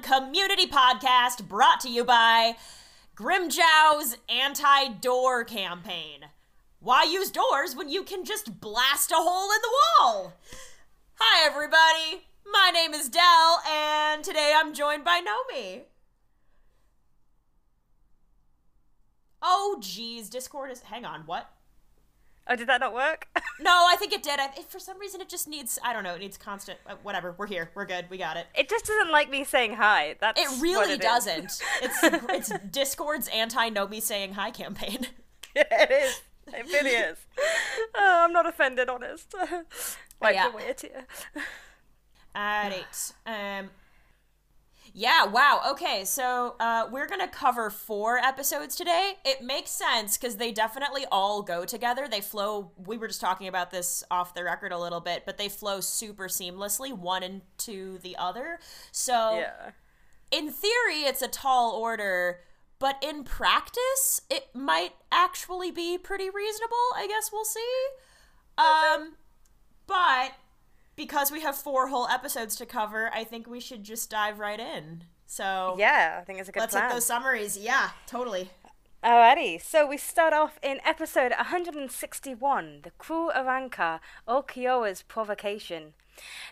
community podcast brought to you by Grimmjow's anti door campaign. Why use doors when you can just blast a hole in the wall? Hi, everybody. My name is Del, and today I'm joined by Nomi. Oh, geez. Discord is. Hang on, what? Oh, did that not work? No, I think it did. I, it, for some reason, it just needs. I don't know. It needs constant. Uh, whatever. We're here. We're good. We got it. it just doesn't like me saying hi. That's It what really it is. doesn't. It's it's Discord's anti Nomi saying hi campaign. yeah, it is. It really is. Oh, I'm not offended, honest. like Yeah. the way it is. Alright. Um. Yeah. Wow. Okay. So uh, we're gonna cover four episodes today. It makes sense because they definitely all go together. They flow. We were just talking about this off the record a little bit, but they flow super seamlessly, one into the other. So Yeah. in theory, it's a tall order, but in practice, it might actually be pretty reasonable. I guess we'll see. Um, but because we have four whole episodes to cover, I think we should just dive right in. So Yeah, I think it's a good let's plan. hit those summaries. Yeah, totally. Alrighty, so we start off in episode 161, The Crew Arrancar, Ulquiorra's Provocation.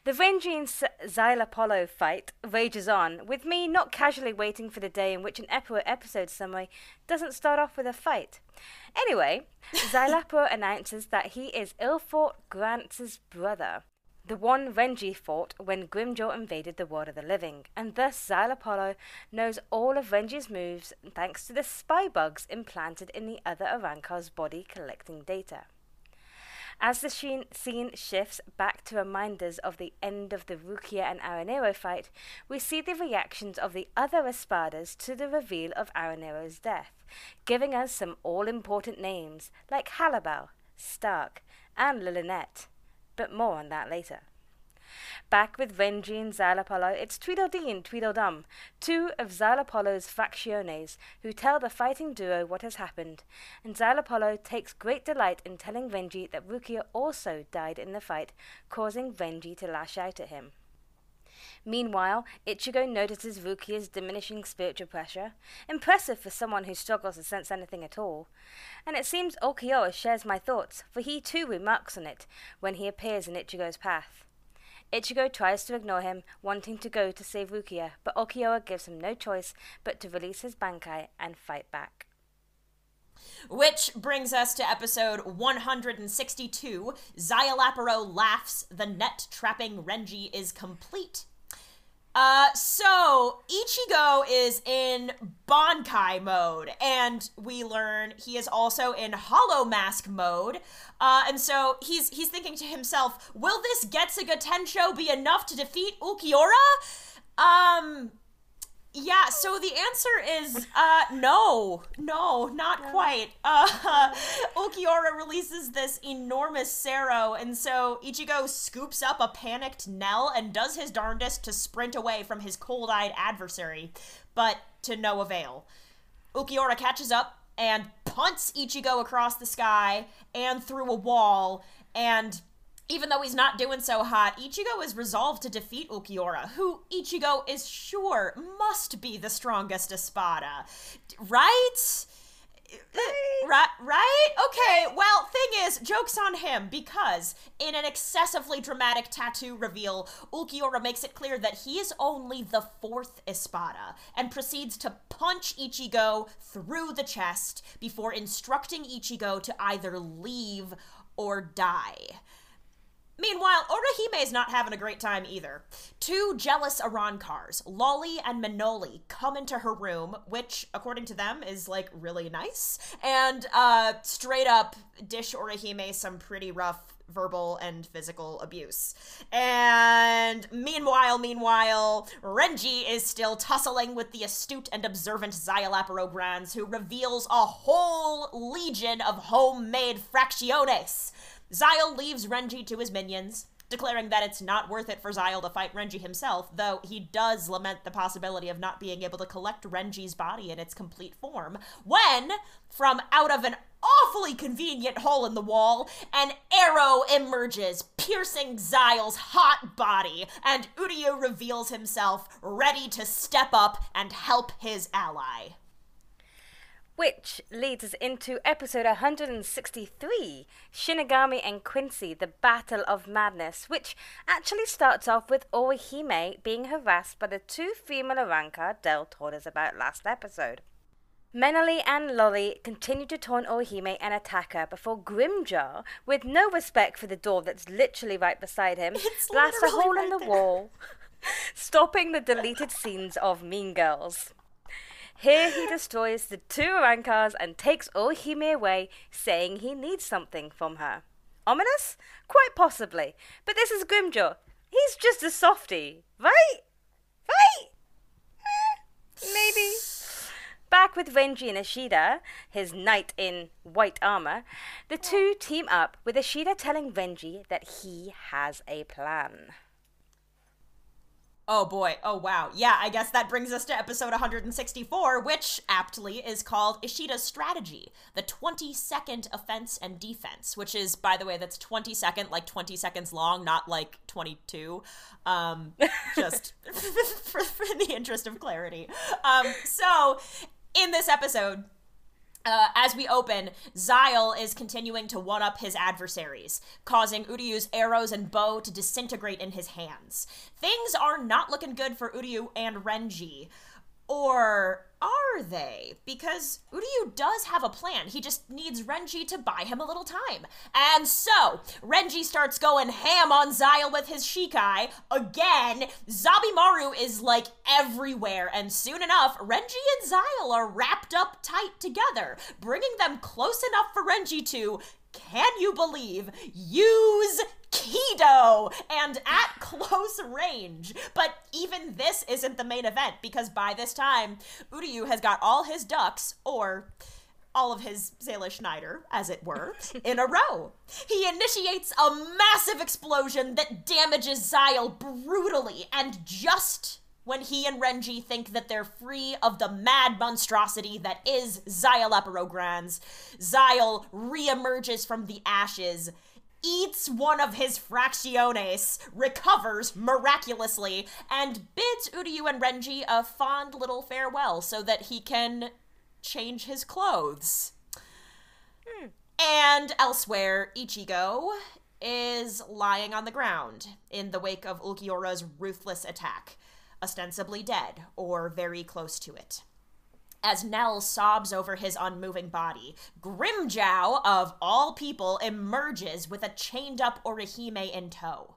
The S- Szayelaporro fight rages on, with me not casually waiting for the day in which an epi- episode summary doesn't start off with a fight. Anyway, Szayelaporro announces that he is Ilfort Grant's brother, the one Renji fought when Grimmjow invaded the world of the living, and thus Szayelaporro knows all of Renji's moves thanks to the spy bugs implanted in the other Arrancar's body collecting data. As the scene shifts back to reminders of the end of the Rukia and Aaroniero fight, we see the reactions of the other Espadas to the reveal of Aaroniero's death, giving us some all important names like Halibel, Stark, and Lilinette. But more on that later. Back with Renji and Szayelaporro, it's Tweedledee and Tweedledum, two of Szayelaporro's factiones, who tell the fighting duo what has happened, and Szayelaporro takes great delight in telling Renji that Rukia also died in the fight, causing Renji to lash out at him. Meanwhile, Ichigo notices Rukia's diminishing spiritual pressure, impressive for someone who struggles to sense anything at all. And it seems Ulquiorra shares my thoughts, for he too remarks on it when he appears in Ichigo's path. Ichigo tries to ignore him, wanting to go to save Rukia, but Ulquiorra gives him no choice but to release his Bankai and fight back. Which brings us to episode 162 Szayelaporro laughs, the net trapping Renji is complete. Uh, so Ichigo is in Bankai mode, and we learn he is also in Hollow Mask mode. Uh, and so he's he's thinking to himself, "Will this Getsuga Tensho be enough to defeat Ulquiorra?" Um, yeah, so the answer is uh no. No, not quite. Uh Ulquiorra releases this enormous Cero and so Ichigo scoops up a panicked Nell and does his darndest to sprint away from his cold-eyed adversary, but to no avail. Ulquiorra catches up and punts Ichigo across the sky and through a wall and even though he's not doing so hot, Ichigo is resolved to defeat Ulquiorra, who Ichigo is sure must be the strongest Espada. Right? Right, right? Okay, well, thing is, joke's on him, because in an excessively dramatic tattoo reveal, Ulquiorra makes it clear that he is only the fourth Espada, and proceeds to punch Ichigo through the chest before instructing Ichigo to either leave or die. Meanwhile, Orihime is not having a great time either. Two jealous Arrancars, Loly and Menoly, come into her room, which, according to them, is like really nice, and uh, straight up dish Orihime some pretty rough verbal and physical abuse. And meanwhile, meanwhile, Renji is still tussling with the astute and observant Szayelaporro Granz, who reveals a whole legion of homemade fracciones. Szayel leaves Renji to his minions, declaring that it's not worth it for Szayel to fight Renji himself, though he does lament the possibility of not being able to collect Renji's body in its complete form, when, from out of an awfully convenient hole in the wall, an arrow emerges, piercing Szayel's hot body, and Uryu reveals himself ready to step up and help his ally. Which leads us into episode 163 Shinigami and Quincy, the Battle of Madness, which actually starts off with Orihime being harassed by the two female Arrancar Del told us about last episode. Menoly and Loly continue to taunt Orihime and attack her before Grimmjow, with no respect for the door that's literally right beside him, It's blasts a hole right in the there. wall, stopping the deleted scenes of Mean Girls. Here he destroys the two Arrancars and takes Orihime away, saying he needs something from her. Ominous? Quite possibly. But this is Grimmjow. He's just a softie, right? Right? Eh, maybe. Back with Renji and Ishida, his knight in white armor, the two team up with Ishida telling Renji that he has a plan. Oh boy. Oh wow. Yeah, I guess that brings us to episode 164, which aptly is called Ishida's Strategy, the 20 second offense and defense, which is, by the way, that's 20 second, like 20 seconds long, not like 22. Um, just for, for in the interest of clarity. Um, so, in this episode, uh, as we open, Szayel is continuing to one up his adversaries, causing Uryu's arrows and bow to disintegrate in his hands. Things are not looking good for Uryu and Renji. Or are they? Because Uryu does have a plan. He just needs Renji to buy him a little time. And so, Renji starts going ham on Szayel with his Shikai. Again, Zabimaru is like everywhere, and soon enough, Renji and Szayel are wrapped up tight together, bringing them close enough for Renji to, can you believe, use Kido and at close range. But even this isn't the main event because by this time, Uryu has got all his ducks, or all of his Seele Schneider, as it were, in a row. He initiates a massive explosion that damages Szayel brutally, and just when he and Renji think that they're free of the mad monstrosity that is Szayelaporro Granz, Szayel reemerges from the ashes, eats one of his fractiones, recovers miraculously, and bids Uryu and Renji a fond little farewell so that he can change his clothes. And elsewhere, Ichigo is lying on the ground in the wake of Ulquiorra's ruthless attack, ostensibly dead or very close to it. As Nell sobs over his unmoving body, Grimmjow, of all people, emerges with a chained up Orihime in tow.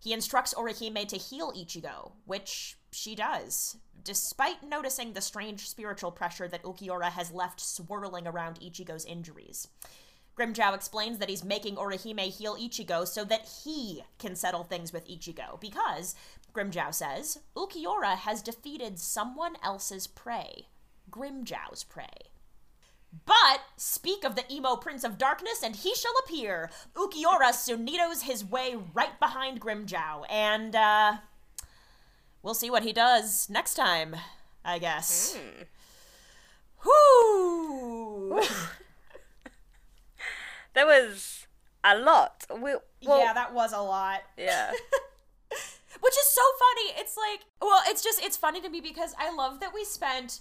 He instructs Orihime to heal Ichigo, which she does, despite noticing the strange spiritual pressure that Ulquiorra has left swirling around Ichigo's injuries. Grimmjow explains that he's making Orihime heal Ichigo so that he can settle things with Ichigo, because, Grimmjow says, Ulquiorra has defeated someone else's prey. Grimmjow's prey. But speak of the emo prince of darkness, and he shall appear. Ulquiorra sonidos his way right behind Grimmjow, and uh, we'll see what he does next time. I guess. Whoo! There was a lot. We, well, yeah, that was a lot. yeah. Which is so funny. It's like, well, it's just, it's funny to me because I love that we spent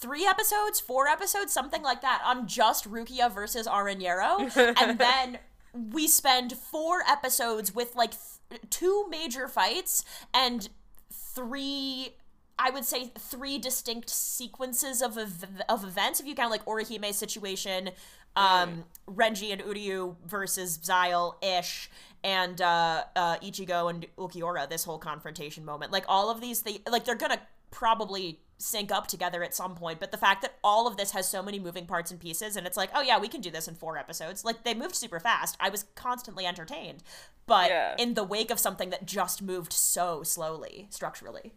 three episodes, four episodes, something like that, on just Rukia versus Aaroniero. and then we spend four episodes with like th- two major fights and three. I would say three distinct sequences of ev- of events. If you count like Orihime's situation, um, Renji and Uryu versus Szayel ish, and uh, uh, Ichigo and Ulquiorra. This whole confrontation moment, like all of these, they like they're gonna probably sync up together at some point. But the fact that all of this has so many moving parts and pieces, and it's like, oh yeah, we can do this in four episodes. Like they moved super fast. I was constantly entertained, but Yeah. in the wake of something that just moved so slowly structurally.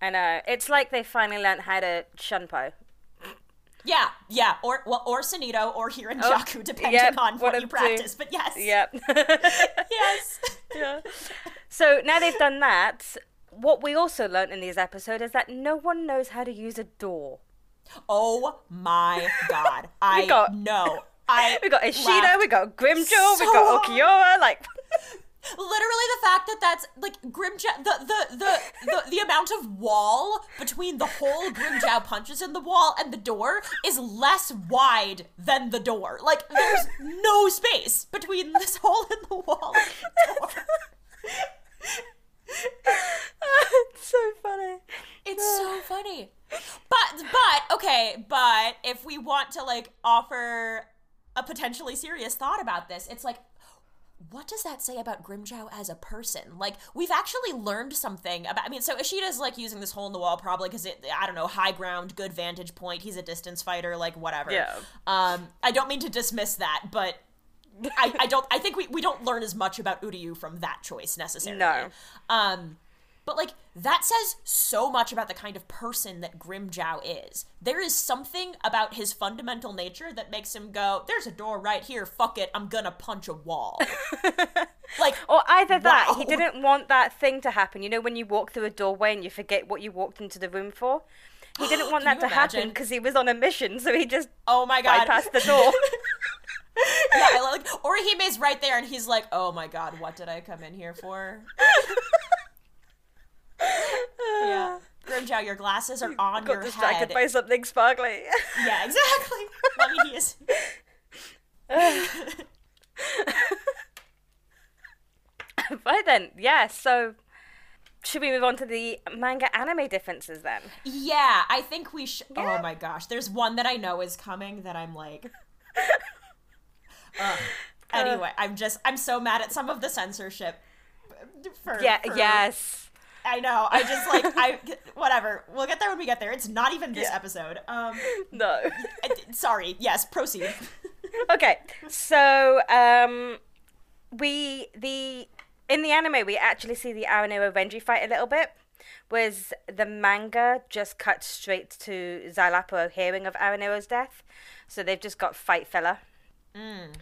I know. It's like they finally learned how to shunpo. Yeah, yeah, or well, or Sonido or Hirenkyaku, oh, depending Oh, yep, on one what you the two. practice. But yes, Yep. yes. yeah. So now they've done that. What we also learned in these episodes is that no one knows how to use a door. Oh my god. I got- know. I We got Ishida, we got Grimmjow, we got. Ulquiorra. Like, literally the fact that that's like Grimmjow the the, the the the amount of wall between the hole Grimmjow punches in the wall and the door is less wide than the door. Like there's no space between this hole in the wall and the door. it's so funny. It's so funny. But but okay, but if we want to like offer a potentially serious thought about this, it's like what does that say about Grimmjow as a person? Like, we've actually learned something about. I mean, so Ishida's like using this hole in the wall probably because it, I don't know, high ground, good vantage point. He's a distance fighter, like whatever. Yeah. Um, I don't mean to dismiss that, but I, I don't. I think we, we don't learn as much about Uryu from that choice necessarily. No. Um, but like that says so much about the kind of person that Grimmjow is. There is something about his fundamental nature that makes him go, "There's a door right here. Fuck it, I'm gonna punch a wall." like, Or either that, he didn't want that thing to happen. You know, when you walk through a doorway and you forget what you walked into the room for? He didn't want that to happen because he was on a mission, so he just oh my god, bypassed the door. yeah, I like Orihime's right there, and he's like, "Oh my god, what did I come in here for?" yeah, Grimmjow, your glasses are on Got your distracted head. by something sparkly. Yeah, exactly. Let me he is. right then, yeah, so should we move on to the manga anime differences then? Yeah, I think we should. Oh yeah. Oh my gosh, there's one that I know is coming that I'm like. Ugh. Anyway, I'm just I'm so mad at some of the censorship. For, Yeah, for- yes. I know. I just like I whatever. We'll get there when we get there. It's not even this Yeah. episode. Um, No. Sorry. Yes, proceed. okay, so um, we the in the anime we actually see the Aaroniero Renji fight a little bit. Was the manga just cut straight to Szayelaporro hearing of Aaroniero's death? So they've just got fight filler.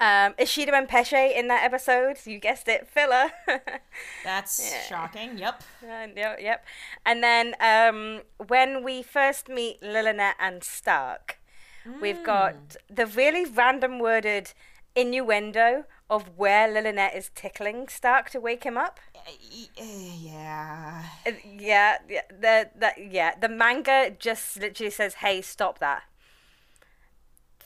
Um, Ishida and Pesce in that episode, you guessed it, filler. That's shocking. Yep. Uh, yeah, yep. And then um, when we first meet Lilinette and Stark, we've got the really random worded innuendo of where Lilinette is tickling Stark to wake him up. Yeah. Uh, Yeah, yeah, the, the yeah, the manga just literally says, "Hey, stop that."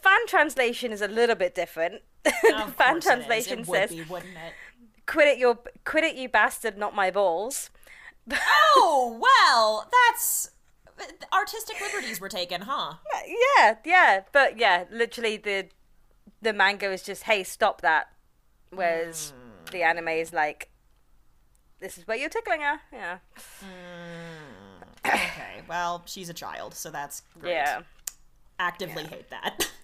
Fan translation is a little bit different. fan it translation It would says, be, wouldn't it? "Quit it, you quit it, you bastard, not my balls." Oh well, that's artistic liberties were taken, huh? Yeah, yeah, but yeah, literally the the manga is just, "Hey, stop that," whereas hmm. the anime is like, "This is where you're tickling her." Yeah, hmm. Okay, well, she's a child, so that's great. yeah. Actively hate that.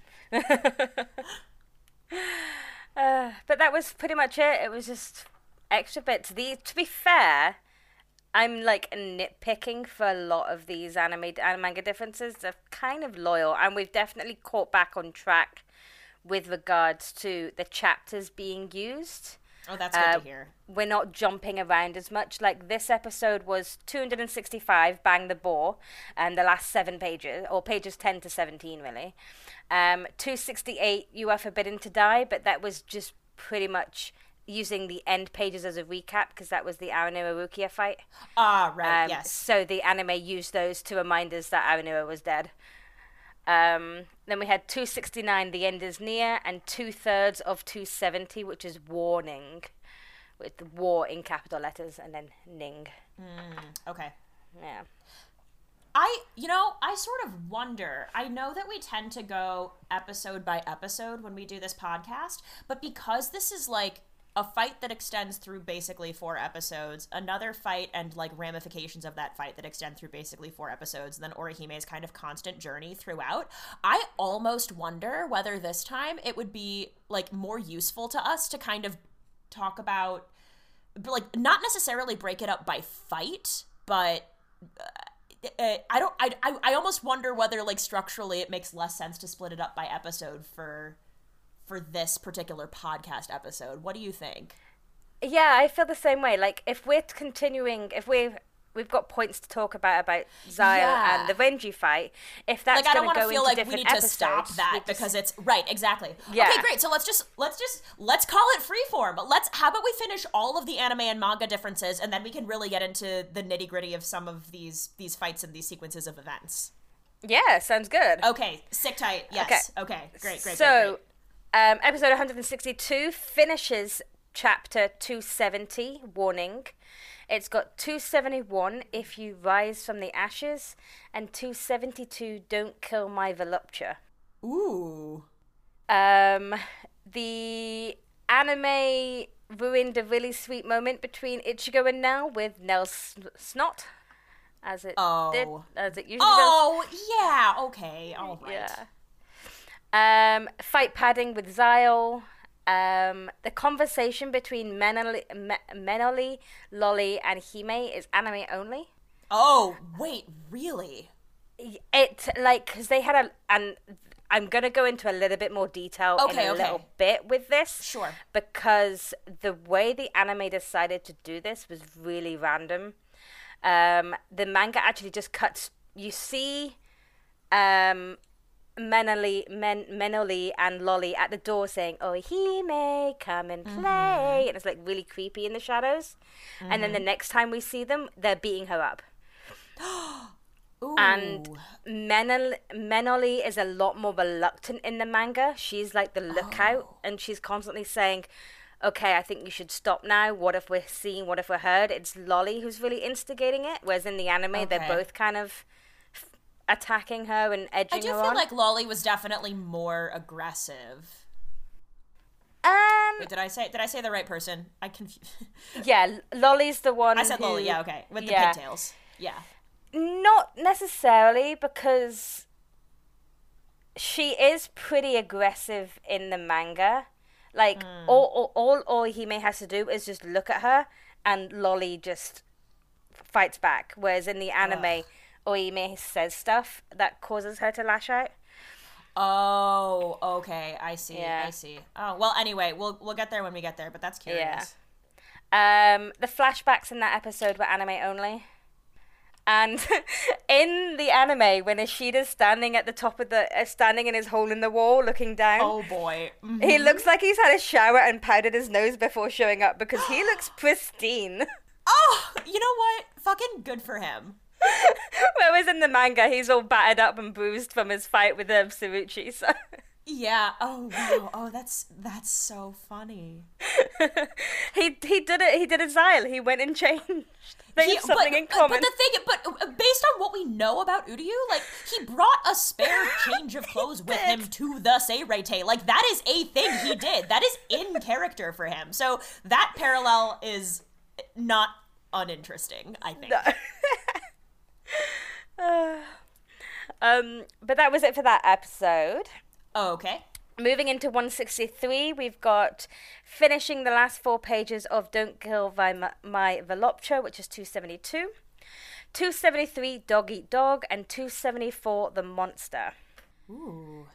Uh, but that was pretty much it. It was just extra bits. The to be fair, I'm like nitpicking for a lot of these anime and manga differences. They're kind of loyal, and we've definitely caught back on track with regards to the chapters being used. Oh, that's good Uh, to hear. We're not jumping around as much. Like this episode was 265, bang the bore, and the last seven pages, or pages 10 to 17, really. Um, 268, you are forbidden to die, but that was just pretty much using the end pages as a recap because that was the Aaroniero Rukia fight. Ah, right, Um, yes. So the anime used those to remind us that Aaroniero was dead. Um, then we had 269, The End is Near, and two thirds of 270, which is Warning, with war in capital letters, and then Ning. Okay. Yeah. I, you know, I sort of wonder. I know that we tend to go episode by episode when we do this podcast, but because this is like a fight that extends through basically four episodes, another fight and like ramifications of that fight that extend through basically four episodes, and then Orihime's kind of constant journey throughout, I almost wonder whether this time it would be like more useful to us to kind of talk about like not necessarily break it up by fight, but uh, I don't. I, I I almost wonder whether like structurally it makes less sense to split it up by episode for for this particular podcast episode. What do you think? Yeah, I feel the same way. Like if we're continuing, if we have we've got points to talk about about Szayel Yeah. and the Renji fight, if that's like I don't want to feel like we need to stop that just- because it's right exactly Yeah. okay great so let's just let's just let's call it freeform but let's how about we finish all of the anime and manga differences and then we can really get into the nitty gritty of some of these these fights and these sequences of events yeah, sounds good. okay sick tight yes okay, great great great, great. Um, episode 162 finishes chapter 270, warning. It's got 271, if you rise from the ashes, and 272, don't kill my volupture. ooh Um, the anime ruined a really sweet moment between Ichigo and Nell with Nell's snot, as it did, Oh. as it usually does. oh yeah okay all right Yeah. Um, fight padding with Szayel. Um, the conversation between Menoly, Me- Menoly, Loly, and Hime is anime only. oh wait really It like because they had a and I'm gonna go into a little bit more detail Okay, in a okay. little bit with this. Sure. Because the way the anime decided to do this was really random. Um, the manga actually just cuts. You see, um, Menoly, Men, Menoly and Loly at the door saying, "Oh, he may come and Mm-hmm. play," and it's like really creepy in the shadows. And Mm-hmm. then the next time we see them, they're beating her up. And Menol- Menoly is a lot more reluctant in the manga. She's like the lookout, Oh. and she's constantly saying, "Okay, I think you should stop now. What if we're seen? What if we're heard?" It's Loly who's really instigating it, whereas in the anime, they're both kind of attacking her and edging her I do her feel on. like Loly was definitely more aggressive. um, Wait, did I say did I say the right person? I confused. yeah, Loly's the one. I said who, Loly. Yeah, okay, with the yeah. pigtails. Yeah. Not necessarily because she is pretty aggressive in the manga. Like all, all all Orihime has to do is just look at her, and Loly just fights back. Whereas in the anime, Orihime says stuff that causes her to lash out. Oh, okay. I see. Yeah. I see. Oh, well. Anyway, we'll we'll get there when we get there. But that's curious. Um, the flashbacks in that episode were anime only. And in the anime, when Ishida's standing at the top of the, uh, standing in his hole in the wall, looking down, Oh boy. Mhm. He looks like he's had a shower and powdered his nose before showing up because he looks pristine. Oh, you know what? Fucking good for him. Whereas in the manga, he's all battered up and bruised from his fight with um, Cirucci. So Yeah. Oh wow. Oh, that's that's so funny. he he did it. He did a Szayel. He went and changed. They He- have something but, in common. But the thing, but uh, based on what we know about Uryu, like he brought a spare change of clothes with him to the Seireitei. Like that is a thing he did. That is in character for him. So that parallel is not uninteresting. I think. um, but that was it for that episode. Oh, okay. Moving into 163, we've got finishing the last four pages of Don't Kill My, My Volupture, which is 272. 273, Dog Eat Dog, and 274, The Monster. Ooh.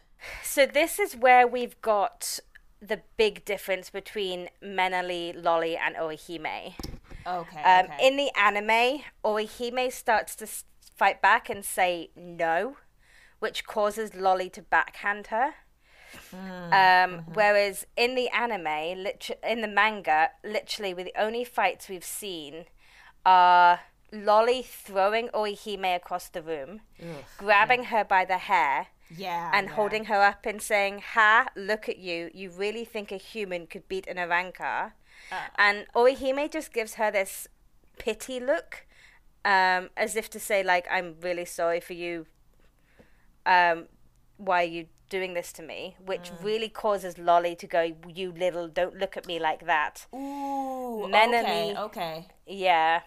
So this is where we've got the big difference between Menoly, Loly, and Orihime. Okay. Um, okay. In the anime, Orihime starts to fight back and say no, which causes Loly to backhand her. Um, Whereas in the anime, liter- in the manga, literally, with the only fights we've seen are Loly throwing Orihime across the room, grabbing her by the hair, yeah. and yeah. holding her up and saying, Ha, look at you. You really think a human could beat an And Orihime just gives her this pity look, um, as if to say, like, I'm really sorry for you. Um, why are you doing this to me? Which really causes Loly to go, You little, don't look at me like that. Ooh. Menoly- Okay. Okay. Yeah.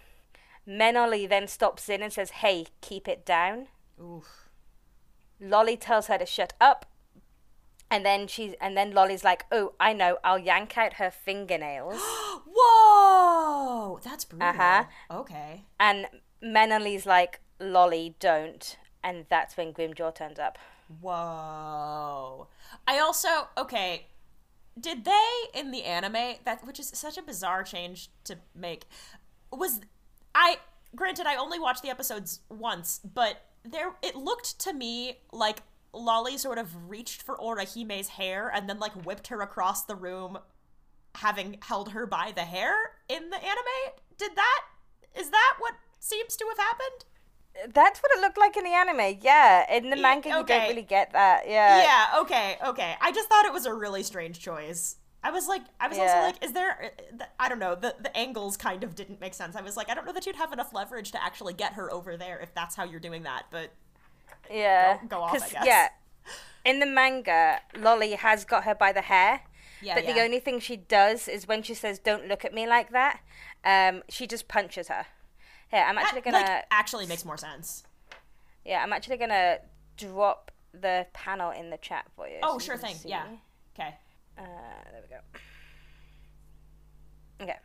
Menoly then stops in and says, Hey, keep it down. Oof. Loly tells her to shut up. And then she's and then Loly's like, "Oh, I know. I'll yank out her fingernails." Whoa. That's brutal. Uh-huh. Okay. and Menoly's like, "Loly, don't." And that's when Grimmjow turns up. Whoa. I also okay. did they in the anime that which is such a bizarre change to make was I granted I only watched the episodes once, but there it looked to me like Loly sort of reached for Orihime's hair and then like whipped her across the room having held her by the hair in the anime. Did that is that what seems to have happened? That's what it looked like in the anime. Yeah, in the manga, you okay. don't really get that. Yeah. Yeah, okay, okay. I just thought it was a really strange choice. I was like, I was also like, is there? uh, I don't know. The the angles kind of didn't make sense. I was like, I don't know that you'd have enough leverage to actually get her over there if that's how you're doing that. But Yeah. Go- go off, I guess. Yeah. In the manga, Loly has got her by the hair. Yeah, but the only thing she does is when she says, "Don't look at me like that," um, she just punches her. Here, I'm actually that gonna. like actually makes more sense. Yeah, I'm actually gonna drop the panel in the chat for you. Oh, so sure can thing. see. Yeah. Okay. Uh, there we go. Okay,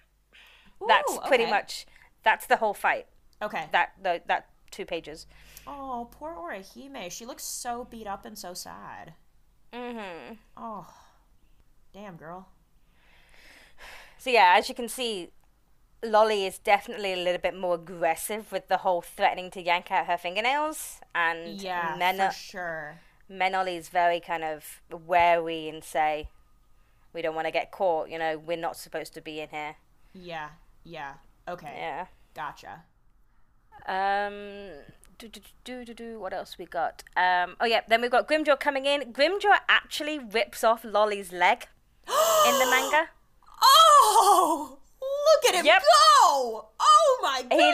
that's pretty okay. much. That's the whole fight. Okay. That the, that two pages. Oh, poor Orihime. She looks so beat up and so sad. Mm-hmm. Oh, damn, girl. So yeah, as you can see, Loly is definitely a little bit more aggressive with the whole threatening to yank out her fingernails, and Yeah, Men- for sure. Menoly is very kind of wary and say, "We don't want to get caught. You know, we're not supposed to be in here." Yeah. Yeah. Okay. Yeah. Gotcha. Um. Do, do, do, do, do, what else we got? Um. Oh yeah. Then we've got Grimmjow coming in. Grimmjow actually rips off Loly's leg in the manga. Oh, look at him Yep. go! Oh my He-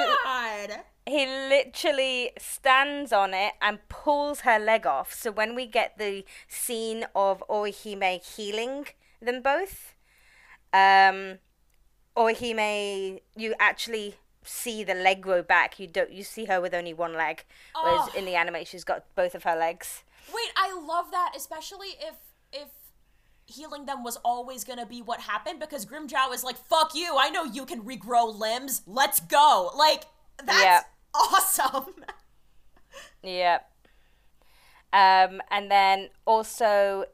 god! he literally stands on it and pulls her leg off. So when we get the scene of Orihime healing them both, um, Orihime, you actually see the leg grow back. You don't. You see her with only one leg, whereas Oh. in the anime she's got both of her legs. Wait, I love that, especially if if healing them was always gonna be what happened, because Grimmjow is like, "Fuck you! I know you can regrow limbs. Let's go!" Like that's Yeah. awesome. Yep. Um, and then also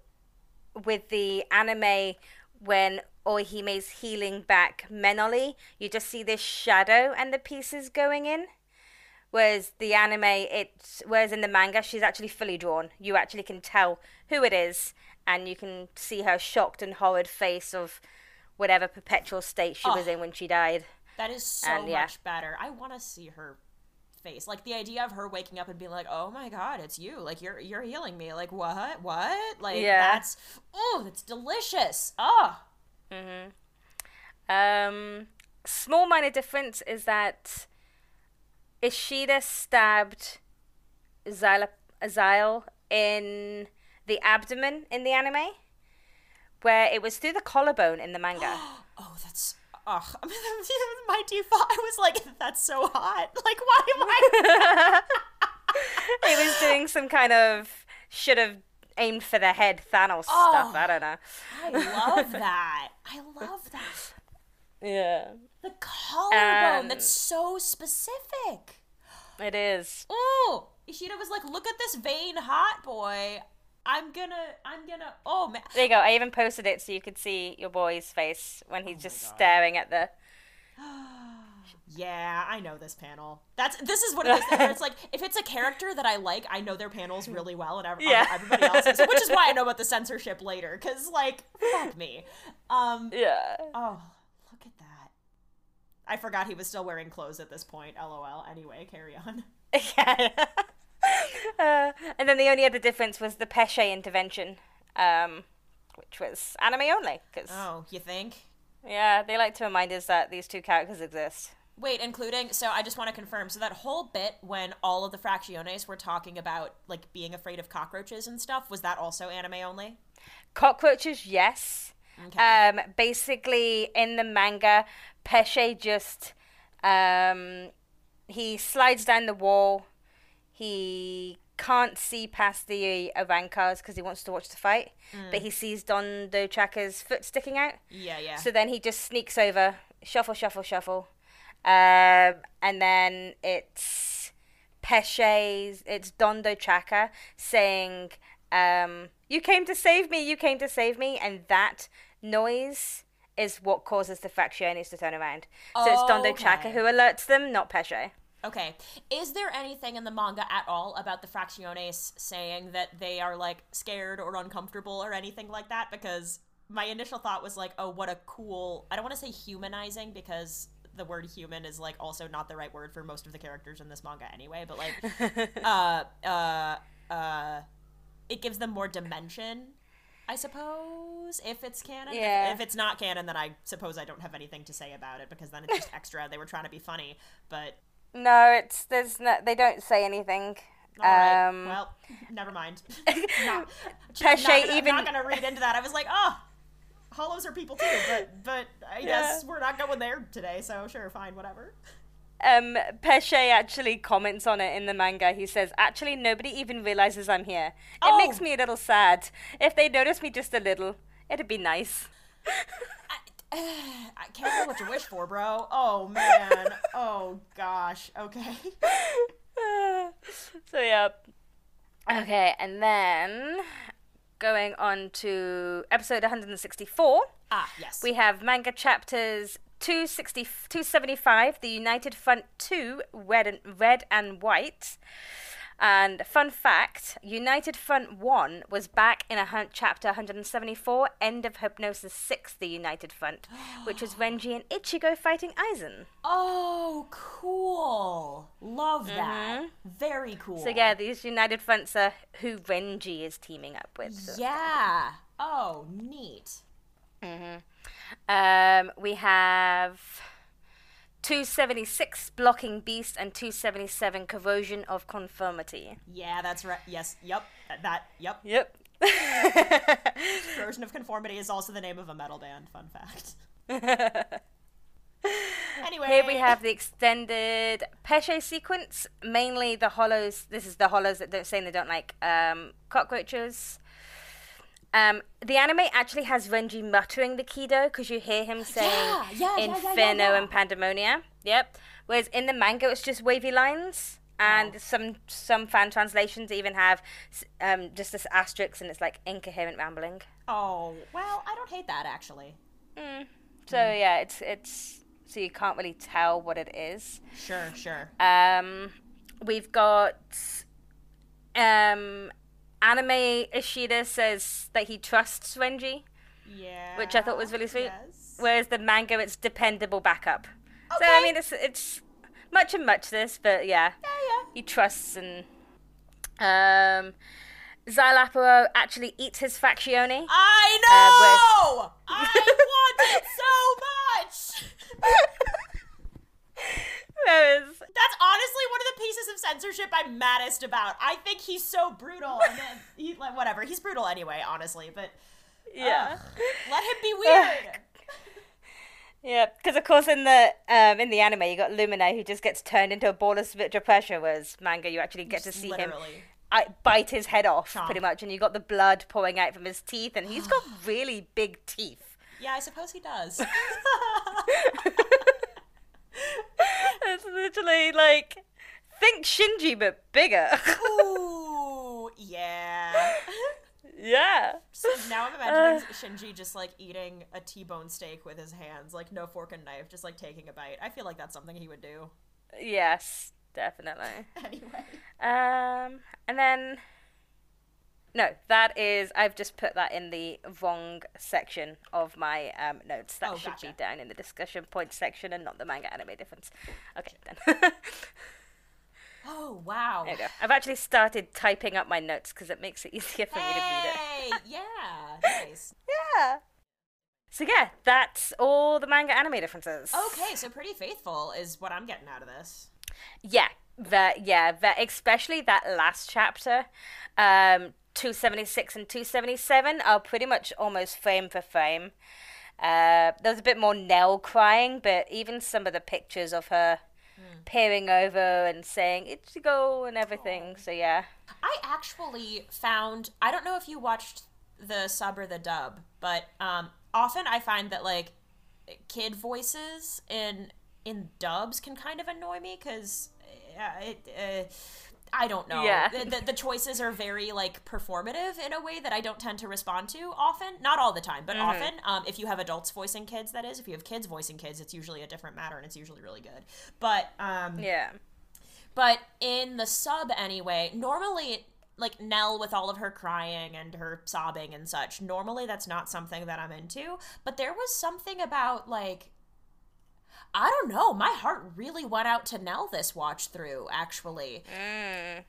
with the anime, when Ohime's healing back Menoly, you just see this shadow and the pieces going in. Whereas the anime, it's whereas in the manga, she's actually fully drawn. You actually can tell who it is, and you can see her shocked and horrid face of whatever perpetual state she was Oh. in when she died. That is so And, yeah. much better. I want to see her face. Like the idea of her waking up and being like, "Oh my god, it's you. Like you're you're healing me." Like what? What? Like Yeah. that's oh, that's delicious. Oh. Um, small minor difference is that Ishida stabbed Zyla, Szayel in the abdomen in the anime, where it was through the collarbone in the manga. Oh, that's ugh. my default I was like, that's so hot. Like why am I it was doing some kind of should have aimed for the head Thanos stuff. Oh. I don't know. I love that. I love that. Yeah, The collarbone, Um, that's so specific. it is. Oh, Ishida was like, "Look at this vain hot boy. I'm gonna, I'm gonna. Oh man, There you go. I even posted it so you could see your boy's face when he's just staring at the. yeah, I know this panel. That's this is what it is. It's like if it's a character that I like, I know their panels really well, and ev- Yeah. everybody else, is, which is why I know about the censorship later. Because like, fuck me. Um. Yeah. Oh, look at that. I forgot he was still wearing clothes at this point. LOL. Anyway, carry on. yeah. Uh, and then the only other difference was the Pesche intervention, um, which was anime only. Because Oh, you think? yeah, they like to remind us that these two characters exist. Wait, including so I just want to confirm. So that whole bit when all of the fractiones were talking about like being afraid of cockroaches and stuff, was that also anime only? Cockroaches, yes. Okay. Um, basically, in the manga, Pesche just um, he slides down the wall. He can't see past the Arrancars because he wants to watch the fight, but he sees Don Chaka's foot sticking out. yeah, yeah. So then he just sneaks over, shuffle, shuffle, shuffle, um, and then it's Pesche's, it's Dondochakka saying, um, "You came to save me, you came to save me," and that noise is what causes the Fractiones to turn around. So it's Dondo Okay. who alerts them, not Pesche. Okay. Is there anything in the manga at all about the Fracciones saying that they are like scared or uncomfortable or anything like that? Because my initial thought was like, oh, what a cool. I don't want to say humanizing because the word human is like also not the right word for most of the characters in this manga anyway, but like, uh, uh, uh, it gives them more dimension. I suppose if it's canon. If- If, it's not canon, then I suppose I don't have anything to say about it because then it's just extra. They were trying to be funny, but No, it's there's no, they don't say anything. All right. Um, well, never mind. not, Pesche not gonna, even- not gonna read into that. I was like, oh, hollows are people too, but but I guess we're not going there today. So sure, fine, whatever. um, Pesche actually comments on it in the manga. He says, "Actually, nobody even realizes I'm here. It Oh. makes me a little sad. If they notice me just a little, it'd be nice." I can't know what you wish for, bro. Oh man. Oh gosh. Okay. so yeah. Okay, and then going on to episode 164, Ah, yes. we have manga chapters 260, 275, The United Front 2, Red and, Red and White. And fun fact, United Front 1 was back in a hun- chapter 174, End of Hypnosis 6, The United Front, which was Renji and Ichigo fighting Aizen. oh, cool. Love that. Very cool. So yeah, these United Fronts are who Renji is teaming up with. so- Yeah. Oh, neat. Um, we have 276 blocking beast and 277 corrosion of conformity. Yeah, that's right. Yes. Yep. That. that yep. Yep. Version of Conformity is also the name of a metal band. Fun fact. anyway, Here we have the extended Pesche sequence, mainly the hollows. This is the hollows that don't saying they don't like um, cockroaches. Um, the anime actually has Renji muttering the Kido because you hear him saying Yeah, yeah, Inferno yeah, and Pandemonia. Yep. Whereas in the manga, it's just wavy lines. And Oh. some some fan translations even have um, just this asterisk and it's like incoherent rambling. Oh well, I don't hate that actually. So yeah, it's it's so you can't really tell what it is. Sure, sure. Um, we've got um, anime Ishida says that he trusts Renji, Yeah. which I thought was really sweet. Yes. Whereas the manga, it's dependable backup. So I mean, it's it's much and much this, but yeah, Yeah, yeah. he trusts and um, actually eats his faccione. I Uh, know. I want it so much. That's honestly one of the pieces of censorship I'm maddest about. I think he's so brutal, and then he like whatever. He's brutal anyway, honestly. But yeah. ugh, let him be weird. Yeah, because of course in the um, in the anime you got Lumina who just gets turned into a ball of spiritual pressure, whereas manga you actually get to Just see him. I, bite his head off Chomp. pretty much, and you got the blood pouring out from his teeth, and he's got really big teeth. Yeah, I suppose he does. It's literally like think Shinji but bigger. Ooh, yeah. yeah. So now I'm imagining Shinji just like eating a T-bone steak with his hands, like no fork and knife, just like taking a bite. I feel like that's something he would do. Yes, definitely. Anyway. Um, and then no, that is I've just put that in the wrong section of my um, notes. That Oh, should be down in the discussion points section and not the manga anime difference. Okay, then. Oh wow. there you go. I've actually started typing up my notes because it makes it easier for me to read it. Hey, yeah, nice. Yeah. So yeah, that's all the manga anime differences. Okay, so pretty faithful is what I'm getting out of this. Yeah, that yeah, that especially that last chapter, um, two seventy six and two seventy seven are pretty much almost frame for frame. Uh, there's a bit more Nell crying, but even some of the pictures of her peering over and saying Ichigo and everything. So yeah, I actually found I don't know if you watched the sub or the dub, but um, often I find that like kid voices in in dubs can kind of annoy me because uh, it. Uh, I don't know. Yeah. The, the, the choices are very like performative in a way that I don't tend to respond to often. Not all the time, but often. Um, if you have adults voicing kids, that is. If you have kids voicing kids, it's usually a different matter, and it's usually really good. But um, Yeah. but in the sub anyway, normally like Nell with all of her crying and her sobbing and such, normally that's not something that I'm into, but there was something about like I don't know, my heart really went out to Nell this watch through actually.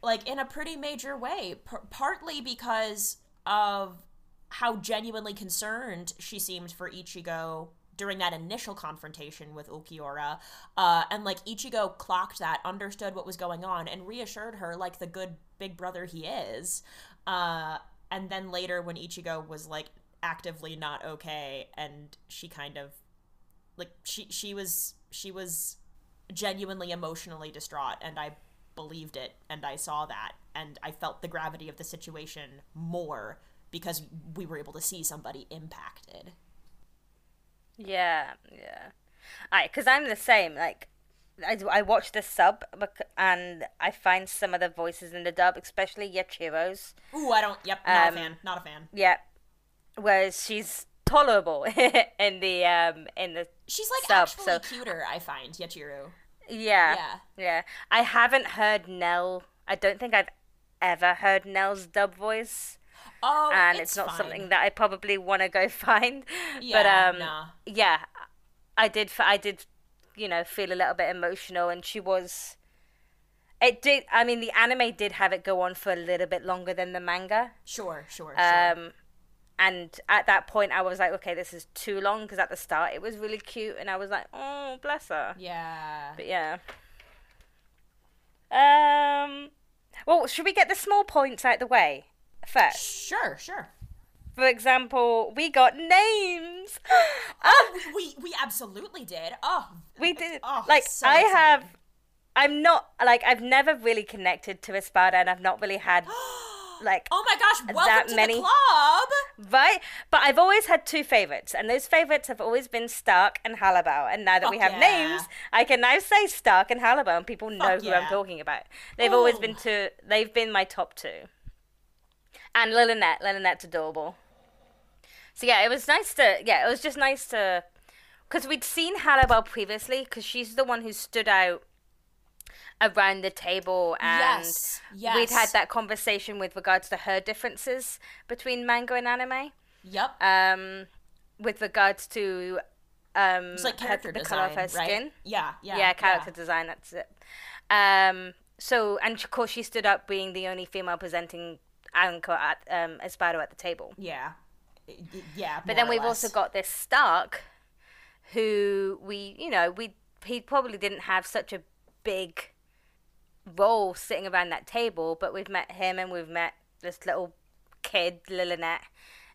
Like in a pretty major way, P- partly because of how genuinely concerned she seemed for Ichigo during that initial confrontation with Ulquiorra. Uh, and like Ichigo clocked that, understood what was going on, and reassured her like the good big brother he is. Uh, and then later, when Ichigo was like actively not okay, and she kind of like she she was she was genuinely emotionally distraught, and I believed it, and I saw that, and I felt the gravity of the situation more because we were able to see somebody impacted. Yeah, yeah. I, because I'm the same. Like, I, I watch the sub and I find some of the voices in the dub, especially Yachiru's. Ooh, I don't. Yep, not Um, a fan. Not a fan. Yeah, whereas she's tolerable in the um in the She's like sub. actually so cuter. I find Yachiru. yeah, Yeah. yeah. I haven't heard Nell. I don't think I've ever heard Nell's dub voice. Oh, and it's, it's, not fine. something that I probably want to go find. but Yeah, um, nah. yeah, I did. I did, you know, feel a little bit emotional, and she was. It did. I mean, the anime did have it go on for a little bit longer than the manga. Sure, sure, sure. And at that point, I was like, okay, this is too long because at the start it was really cute, and I was like, oh, bless her. yeah. But yeah. Um. Well, should we get the small points out the way first? Sure, sure. For example, we got names. Oh, we we absolutely did. Oh, we did. Oh, like so I exciting. have. I'm not like I've never really connected to Espada, and I've not really had like oh my gosh! Welcome That to many- the club. right. But I've always had two favorites, and those favorites have always been Stark and Halibel. And now that we have yeah. names, I can now say Stark and Halibel, and people know who yeah. I'm talking about. They've always been two. They've been my top two. And Lilinette. Lilinette's adorable. So yeah, it was nice to. Yeah, it was just nice to. Because we'd seen Halibel previously, because she's the one who stood out around the table and Yes, we'd had that conversation with regards to her differences between manga and anime. Yep. um with regards to um it's like her- character the design, color of her right? skin. Yeah, yeah, yeah, character design that's it. Um so and of course she stood up being the only female presenting anchor at um Espada at the table. Yeah, yeah. but then we've also got this Stark, who we, you know, we he probably didn't have such a big role sitting around that table, but we've met him and we've met this little kid Lilinette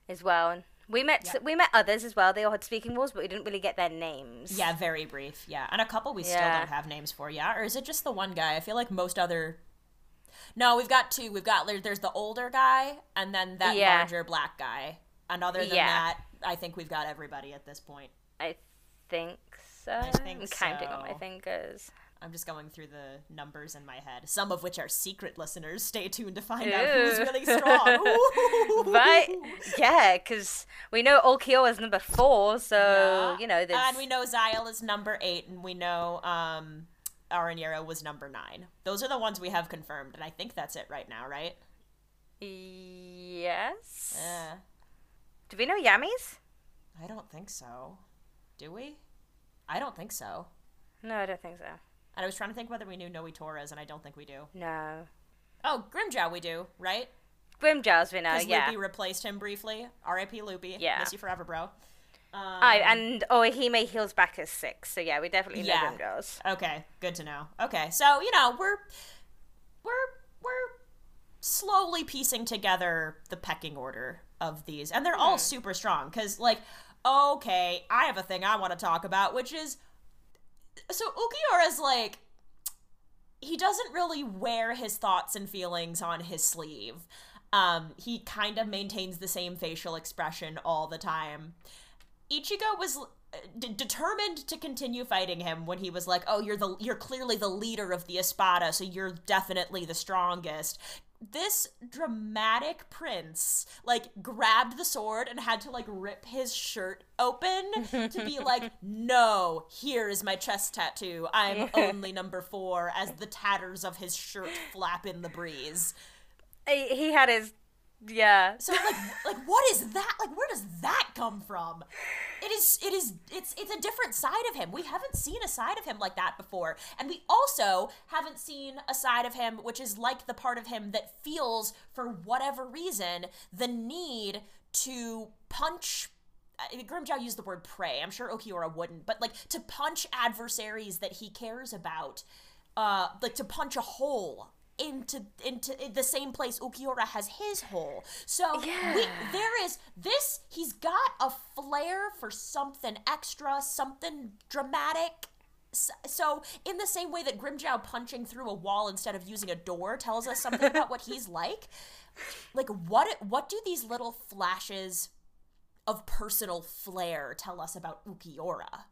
as well. And we met Yeah. we met others as well. They all had speaking roles, but we didn't really get their names. Yeah, very brief. Yeah, and a couple we still don't have names for. Yeah, or is it just the one guy? I feel like most other. No, we've got two. We've got there's the older guy and then that Yeah. larger black guy. And other than Yeah. that, I think we've got everybody at this point. I think so. think I'm counting on my fingers. I'm just going through the numbers in my head, some of which are secret listeners. Stay tuned to find out who's really strong. Right? Yeah, because we know Olkio is number four, so Yeah. you know there's And we know Szayel is number eight, and we know um, Aaroniero was number nine. Those are the ones we have confirmed, and I think that's it right now, right? yes. Uh, Do we know Yammy's? I don't think so. Do we? I don't think so. No, I don't think so. And I was trying to think whether we knew Nnoitra's, and I don't think we do. No. Oh, Grimmjow we do, right? Grimmjow's we know, Because yeah. Luppi replaced him briefly. R.I.P. Luppi. Yeah. Miss you forever, bro. Um, Aye, and Orihime heals back as six, so yeah, we definitely know Yeah. Grimmjow's. Okay, good to know. Okay, so you know we're we're we're slowly piecing together the pecking order of these, and they're all super strong. Because like, okay, I have a thing I want to talk about, which is so Ulquiorra's like he doesn't really wear his thoughts and feelings on his sleeve. Um, he kind of maintains the same facial expression all the time. Ichigo was d- determined to continue fighting him when he was like, "Oh, you're the you're clearly the leader of the Espada, so you're definitely the strongest." This dramatic prince like grabbed the sword and had to like rip his shirt open to be like, "No, here is my chest tattoo. I'm only number 4" as the tatters of his shirt flap in the breeze. He, he had his yeah. So like like what is that? Like where does that come from? It is it is it's it's a different side of him. We haven't seen a side of him like that before. And we also haven't seen a side of him which is like the part of him that feels for whatever reason the need to punch uh, Grimmjow used the word prey. I'm sure Ulquiorra wouldn't, but like to punch adversaries that he cares about, uh, like to punch a hole into into the same place Ulquiorra has his hole. So Yeah. we, there is this. He's got a flair for something extra, something dramatic. So, in the same way that Grimmjow punching through a wall instead of using a door tells us something about what he's like, like what what do these little flashes of personal flair tell us about Ulquiorra?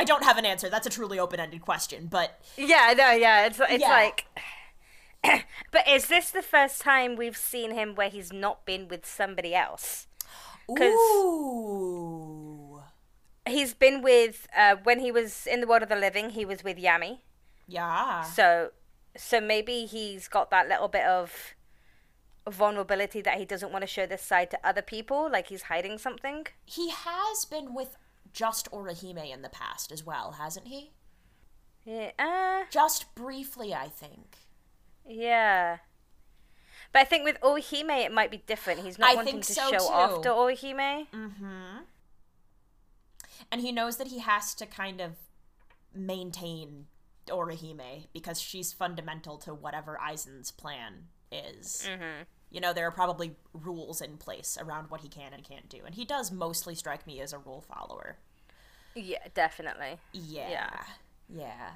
I don't have an answer. That's a truly open-ended question, but Yeah, no, yeah. It's it's Yeah. like. but is this the first time we've seen him where he's not been with somebody else? ooh, He's been with uh, when he was in the world of the living. He was with Yammy. yeah, So, so maybe he's got that little bit of vulnerability that he doesn't want to show this side to other people, like he's hiding something. he has been with just Orihime in the past as well, hasn't he? Yeah, uh, Just briefly, I think. yeah. But I think with Orihime it might be different. He's not I wanting to so, show too. off to Orihime. And he knows that he has to kind of maintain Orihime because she's fundamental to whatever Aizen's plan is. Mm-hmm. You know, there are probably rules in place around what he can and can't do. And he does mostly strike me as a rule follower. Yeah, definitely. Yeah. Yeah. Yeah.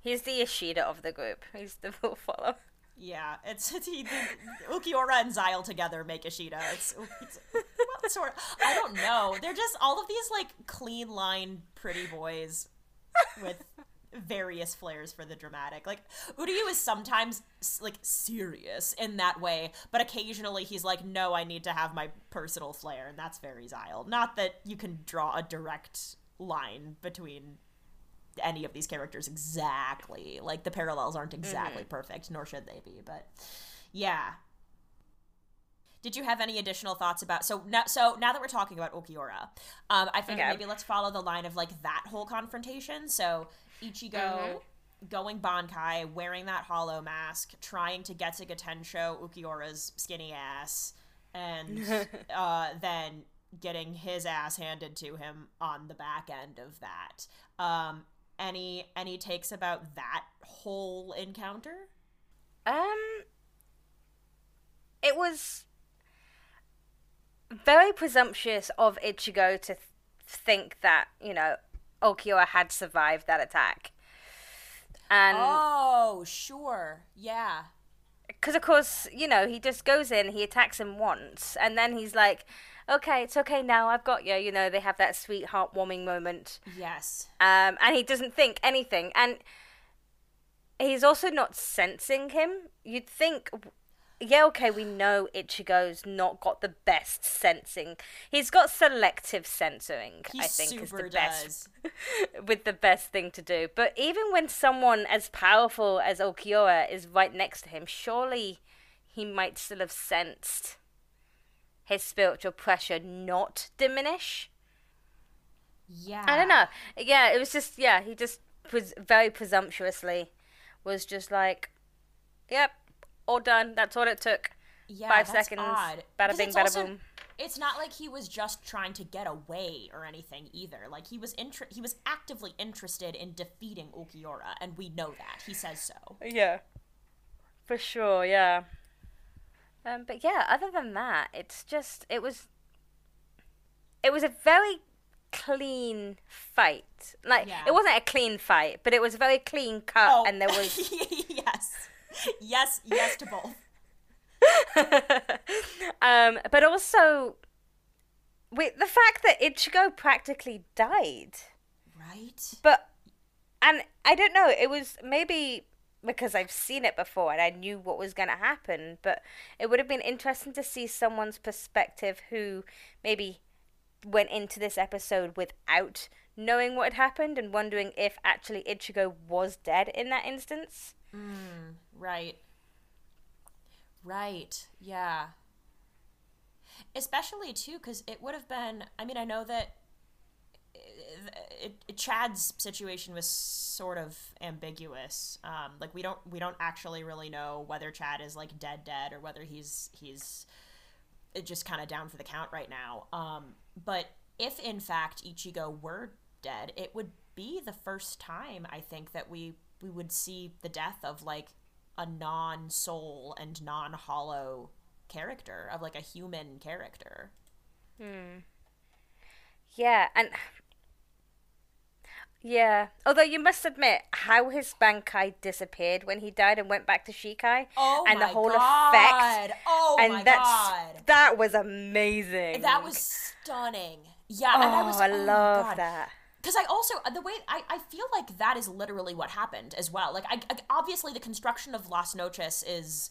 He's the Ishida of the group. He's the rule follower. Yeah, it's, it's he, the, Ulquiorra and Szayel together make Ishida. It's, it's what sort? I don't know. They're just all of these like clean line pretty boys with various flares for the dramatic. Like Uryu is sometimes like serious in that way, but occasionally he's like, "No, I need to have my personal flair," and that's very Szayel. Not that you can draw a direct line between any of these characters exactly. Like the parallels aren't exactly perfect, nor should they be. But yeah. Did you have any additional thoughts about so now? So now that we're talking about Ulquiorra, um, I think Okay. maybe let's follow the line of like that whole confrontation. So Ichigo going Bankai, wearing that hollow mask, trying to get to Gatensho Ulquiorra's skinny ass, and uh, then getting his ass handed to him on the back end of that. Um, any any takes about that whole encounter? Um, it was very presumptuous of Ichigo to th- think that you know Ulquiorra had survived that attack, and Oh, sure, yeah. because of course you know he just goes in, he attacks him once, and then he's like, "Okay, it's okay now, I've got you." You know, they have that sweet heartwarming moment. Yes. um, and he doesn't think anything. And he's also not sensing him. You'd think, yeah, okay, we know Ichigo's not got the best sensing. He's got selective censoring. He I think is the best does. with the best thing to do. But even when someone as powerful as Ulquiorra is right next to him, surely he might still have sensed his spiritual pressure not diminish. Yeah. I don't know. Yeah, it was just yeah. He just was very presumptuously was just like, "Yep, all done. That's all it took. Yeah, Five that's seconds. Odd. Bada 'Cause bing, it's bada also- boom." It's not like he was just trying to get away or anything either. Like he was inter- he was actively interested in defeating Ulquiorra, and we know that. He says so. Yeah, for sure. Yeah. Um, but yeah, other than that, it's just it was. It was a very clean fight. Like Yeah. it wasn't a clean fight, but it was a very clean cut, Oh, and there was yes, yes, yes to both. um, but also Wait, the fact that Ichigo practically died. Right? But, and I don't know, it was maybe because I've seen it before and I knew what was going to happen, but it would have been interesting to see someone's perspective who maybe went into this episode without knowing what had happened and wondering if actually Ichigo was dead in that instance. Mm, right. Right. Yeah. Especially too, because it would have been. I mean, I know that it, it, Chad's situation was sort of ambiguous. Um, like we don't we don't actually really know whether Chad is like dead dead or whether he's he's just kind of down for the count right now. Um, but if in fact Ichigo were dead, it would be the first time I think that we we would see the death of like a non soul and non hollow character of like a human character. Hmm. Yeah, and yeah. Although you must admit how his Bankai disappeared when he died and went back to Shikai. Oh and my the whole god. effect. Oh and my that's god. that was amazing. That was stunning. Yeah, Oh, and I was I oh love God. that. Because I also uh, the way I, I feel like that is literally what happened as well. Like I, I obviously the construction of Las Noches is.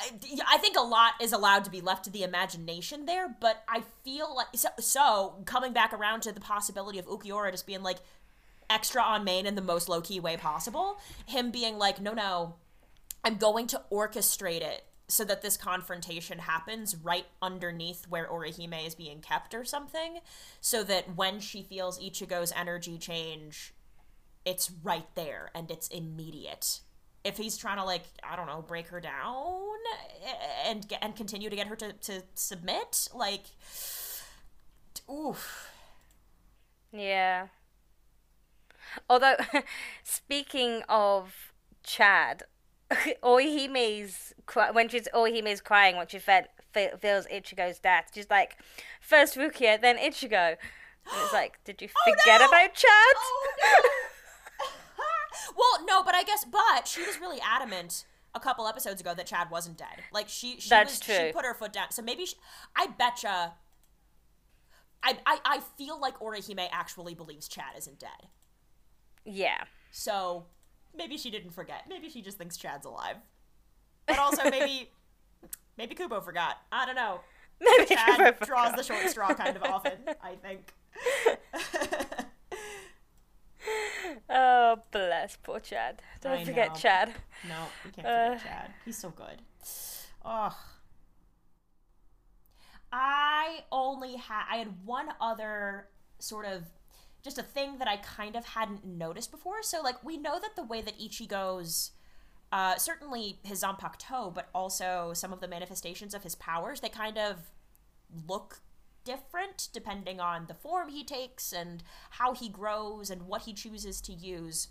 I, I think a lot is allowed to be left to the imagination there, but I feel like so, so coming back around to the possibility of Ulquiorra just being like extra on main in the most low key way possible, him being like, no, no, I'm going to orchestrate it so that this confrontation happens right underneath where Orihime is being kept or something, so that when she feels Ichigo's energy change, it's right there and it's immediate. If he's trying to like I don't know break her down and and continue to get her to, to submit, like, oof, Yeah. Although, speaking of Chad, Orihime's when she's Orihime's crying when she fe- fe- feels Ichigo's death, she's like, first Rukia, then Ichigo. And it's like, did you forget no! about Chad? Oh no. Oh, well, no, but I guess, but she was really adamant a couple episodes ago that Chad wasn't dead. Like she, she That's was, true. She put her foot down. So maybe she, I betcha. I, I I feel like Orihime actually believes Chad isn't dead. yeah. So maybe she didn't forget. Maybe she just thinks Chad's alive. But also maybe maybe Kubo forgot. I don't know. Maybe Chad Kubo draws forgot. the short straw kind of often, I think. Oh, bless poor Chad. Don't I forget know. Chad. No, we can't Uh. forget Chad. He's so good. Ugh. I only had I had one other sort of just a thing that I kind of hadn't noticed before. So like we know that the way that Ichigo's uh, certainly his Zanpakuto, but also some of the manifestations of his powers, they kind of look different depending on the form he takes and how he grows and what he chooses to use.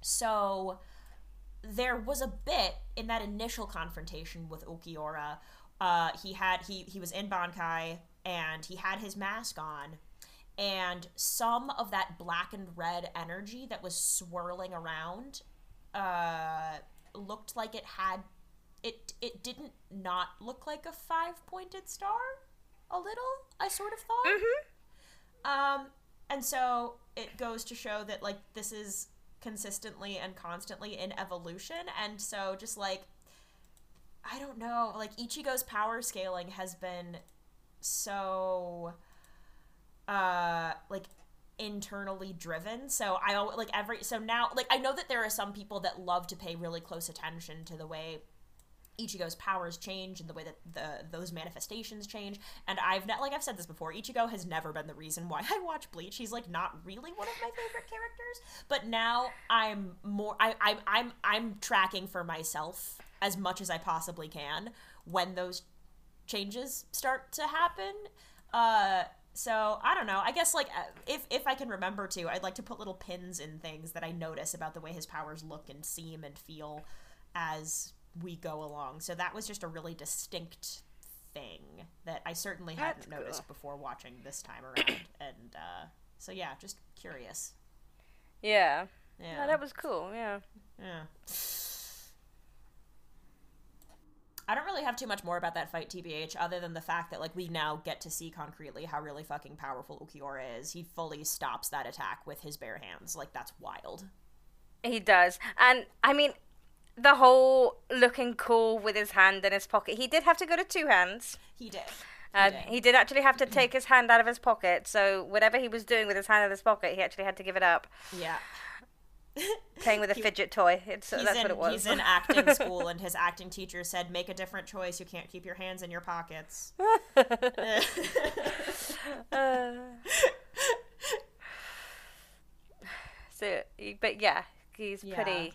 So there was a bit in that initial confrontation with Ulquiorra. Uh, he had he he was in Bankai and he had his mask on, and some of that black and red energy that was swirling around uh, looked like it had it it didn't not look like a five pointed star. A little, I sort of thought. Um, and so it goes to show that like this is consistently and constantly in evolution, and so just like I don't know, like Ichigo's power scaling has been so uh like internally driven so i al- like every so now like i know that there are some people that love to pay really close attention to the way Ichigo's powers change and the way that the those manifestations change. And I've ne- like I've said this before, Ichigo has never been the reason why I watch Bleach. He's like not really one of my favorite characters. But now I'm more I, I I'm I'm tracking for myself as much as I possibly can when those changes start to happen. Uh so I don't know. I guess like uh, if if I can remember to, I'd like to put little pins in things that I notice about the way his powers look and seem and feel as we go along. So that was just a really distinct thing that I certainly hadn't cool. noticed before watching this time around. and uh, so yeah, just curious. Yeah. Yeah. No, that was cool. Yeah. yeah. I don't really have too much more about that fight, TBH, other than the fact that like we now get to see concretely how really fucking powerful Ulquiorra is. He fully stops that attack with his bare hands. Like that's wild. He does. And I mean, the whole looking cool with his hand in his pocket. He did have to go to two hands. He did. Uh, he did actually have to take his hand out of his pocket. So whatever he was doing with his hand in his pocket, he actually had to give it up. Yeah. Playing with a fidget toy. It's, that's in, what it was. He's in acting school, and his acting teacher said, "Make a different choice. You can't keep your hands in your pockets." Uh, so, but yeah, he's Yeah. pretty,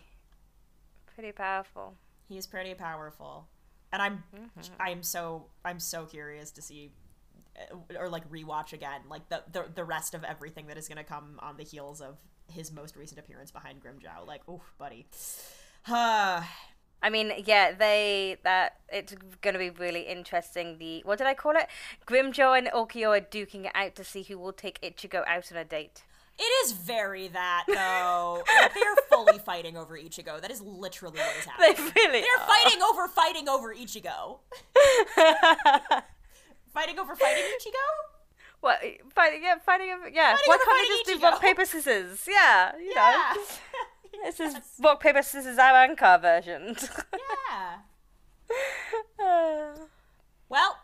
pretty powerful. He's pretty powerful, and I'm Mm-hmm. I'm so I'm so curious to see uh, or like rewatch again like the the, the rest of everything that is going to come on the heels of his most recent appearance behind Grimmjow. Like, oof, buddy. Uh, I mean, yeah, they that it's to be really interesting. The what did I call it? Grimmjow and Okio are duking it out to see who will take Ichigo out on a date. it is very that though. like, they're fully fighting over Ichigo. That is literally what is They happening. really They're are. fighting over fighting over Ichigo. fighting over fighting Ichigo? What fighting? Yeah, fighting. Over, yeah. Fighting Why can't fighting just do rock paper scissors? Yeah, you Yeah. know. This is rock paper scissors Arrancar version. yeah. Well,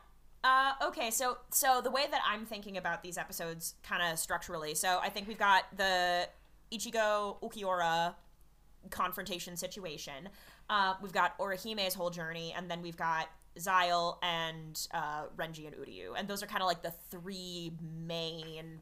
uh, okay, so so the way that I'm thinking about these episodes, kind of structurally, so I think we've got the Ichigo Ulquiorra confrontation situation. Uh, we've got Orihime's whole journey, and then we've got Szayel and uh, Renji and Uryu, and those are kind of like the three main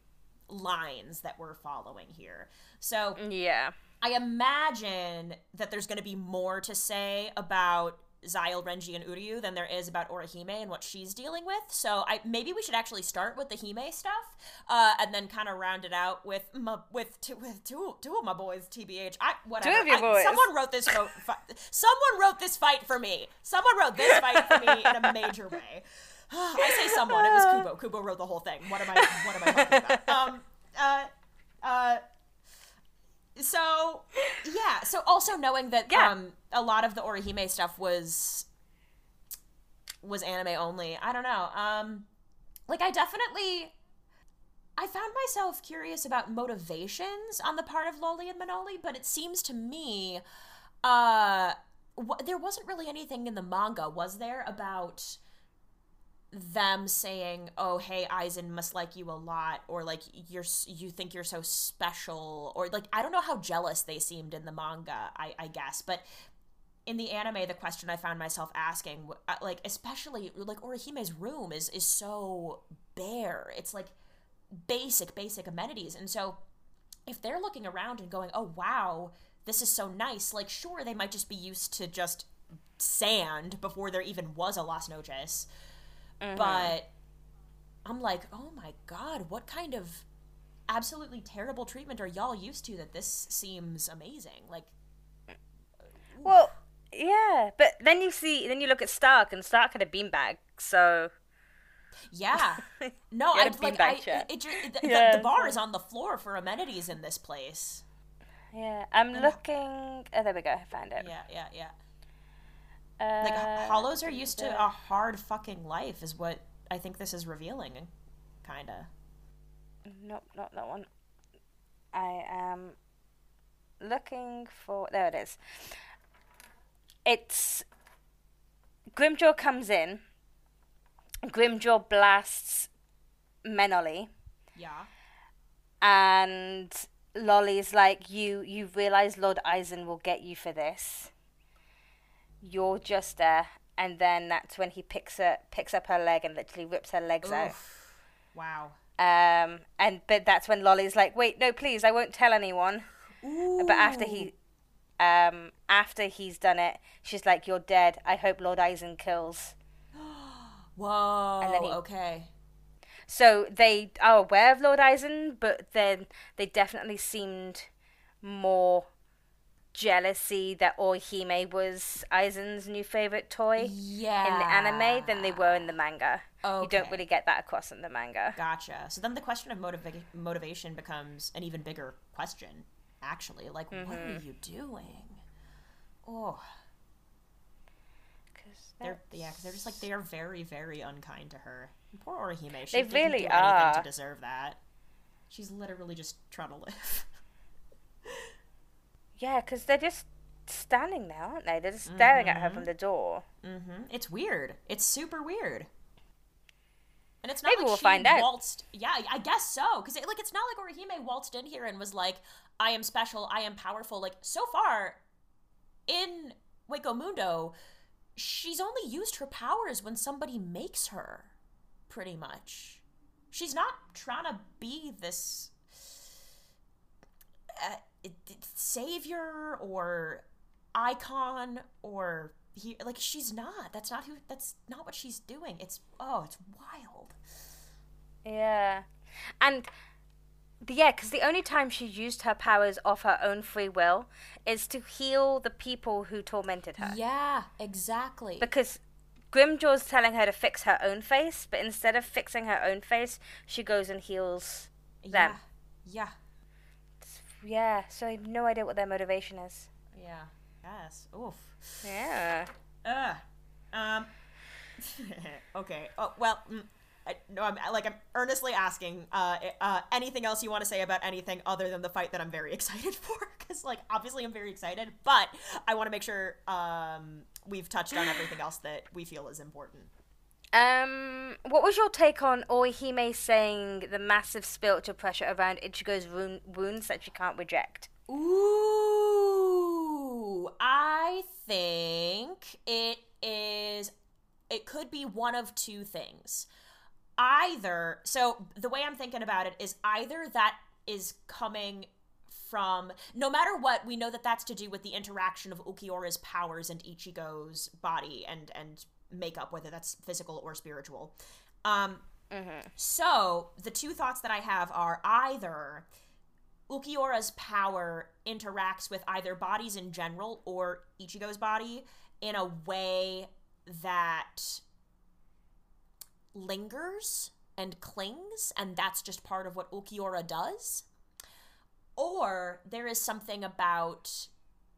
lines that we're following here. So yeah. I imagine that there's going to be more to say about Szayel, Renji, and Uryu than there is about Orihime and what she's dealing with. So I maybe we should actually start with the Hime stuff, uh, and then kind of round it out with my, with two with two two of my boys. Tbh, I whatever. Two of your I- boys. someone wrote this. Wrote, fi- someone wrote this fight for me. Someone wrote this fight for me in a major way. I say someone. It was Kubo. Kubo wrote the whole thing. What am I? What am I talking about? Um. Uh. Uh so yeah so also knowing that Yeah. um a lot of the orihime stuff was was anime only i don't know um like i definitely i found myself curious about motivations on the part of Loly and Menoly but it seems to me uh wh- there wasn't really anything in the manga was there about them saying, "Oh, hey, Aizen must like you a lot," or like you're you think you're so special, or like I don't know how jealous they seemed in the manga. I, I guess, but in the anime, the question I found myself asking, uh, like especially like Orihime's room is is so bare. It's like basic basic amenities, and so if they're looking around and going, "Oh, wow, this is so nice," like sure they might just be used to just sand before there even was a Las Noches but I'm like, oh my god, what kind of absolutely terrible treatment are y'all used to that this seems amazing? Like, Well, yeah, but then you see, then you look at Stark, and Stark had a beanbag, so yeah, no, I like, I, beanbag chair. it, ju- the, the- Yeah, the bar is on the floor for amenities in this place. yeah. I'm looking. Oh, there we go. I found it. Yeah, yeah, yeah. Uh, Like hollows are used to a hard fucking life, is what I think this is revealing, kinda. Nope, not that one. I am looking for. There it is. It's Grimmjow comes in. Grimmjow blasts Menoly. Yeah. and Loly's like, "You, you realize Lord Aizen will get you for this. You're just there." And then that's when he picks her, picks up her leg and literally rips her legs out. Wow. Um, and but that's when Loly's like, "Wait, no, please, I won't tell anyone." Ooh. But after he, um, after he's done it, she's like, "You're dead. I hope Lord Aizen kills." Whoa. then he- okay. So they are aware of Lord Aizen, but then they definitely seemed more jealousy that Orihime was Aizen's new favorite toy Yeah. in the anime than they were in the manga. You don't really get that across in the manga. Gotcha. So then the question of motiva- motivation becomes an even bigger question, actually. Like, what are Mm-hmm. you doing? Oh, 'Cause They're yeah, because they're just like they are very very unkind to her. Poor Orihime. She They didn't really do anything are. to deserve that. She's literally just trying to live. Yeah, because they're just standing there, aren't they? They're just staring at her from the door. hmm It's weird. It's super weird. And it's not Maybe like we'll she find out. Yeah, I guess so. Because it, like it's not like Orihime waltzed in here and was like, "I am special. I am powerful." Like so far, in Hueco Mundo, she's only used her powers when somebody makes her. Pretty much, she's not trying to be this uh, savior or icon or he like she's not that's not who that's not what she's doing it's oh it's wild Yeah. And yeah, because the only time she used her powers of her own free will is to heal the people who tormented her. yeah exactly Because Grimmjow's telling her to fix her own face, but instead of fixing her own face, she goes and heals them. yeah Yeah, yeah so I have no idea what their motivation is. yeah yes oof Yeah. Ugh. Um. okay. Oh well. Mm, I, no, I'm like I'm earnestly asking. Uh, uh, anything else you want to say about anything other than the fight that I'm very excited for? Because like obviously I'm very excited, but I want to make sure um we've touched on everything else that we feel is important. Um, what was your take on Orihime saying the massive spiritual pressure around Ichigo's wound- wounds that she can't reject? Ooh, I think it is. It could be one of two things. Either, so the way I'm thinking about it is either that is coming from, no matter what, we know that that's to do with the interaction of Ulquiorra's powers and Ichigo's body and and makeup, whether that's physical or spiritual. Um, so the two thoughts that I have are either Ulquiorra's power interacts with either bodies in general or Ichigo's body in a way that lingers and clings, and that's just part of what Ulquiorra does. Or there is something about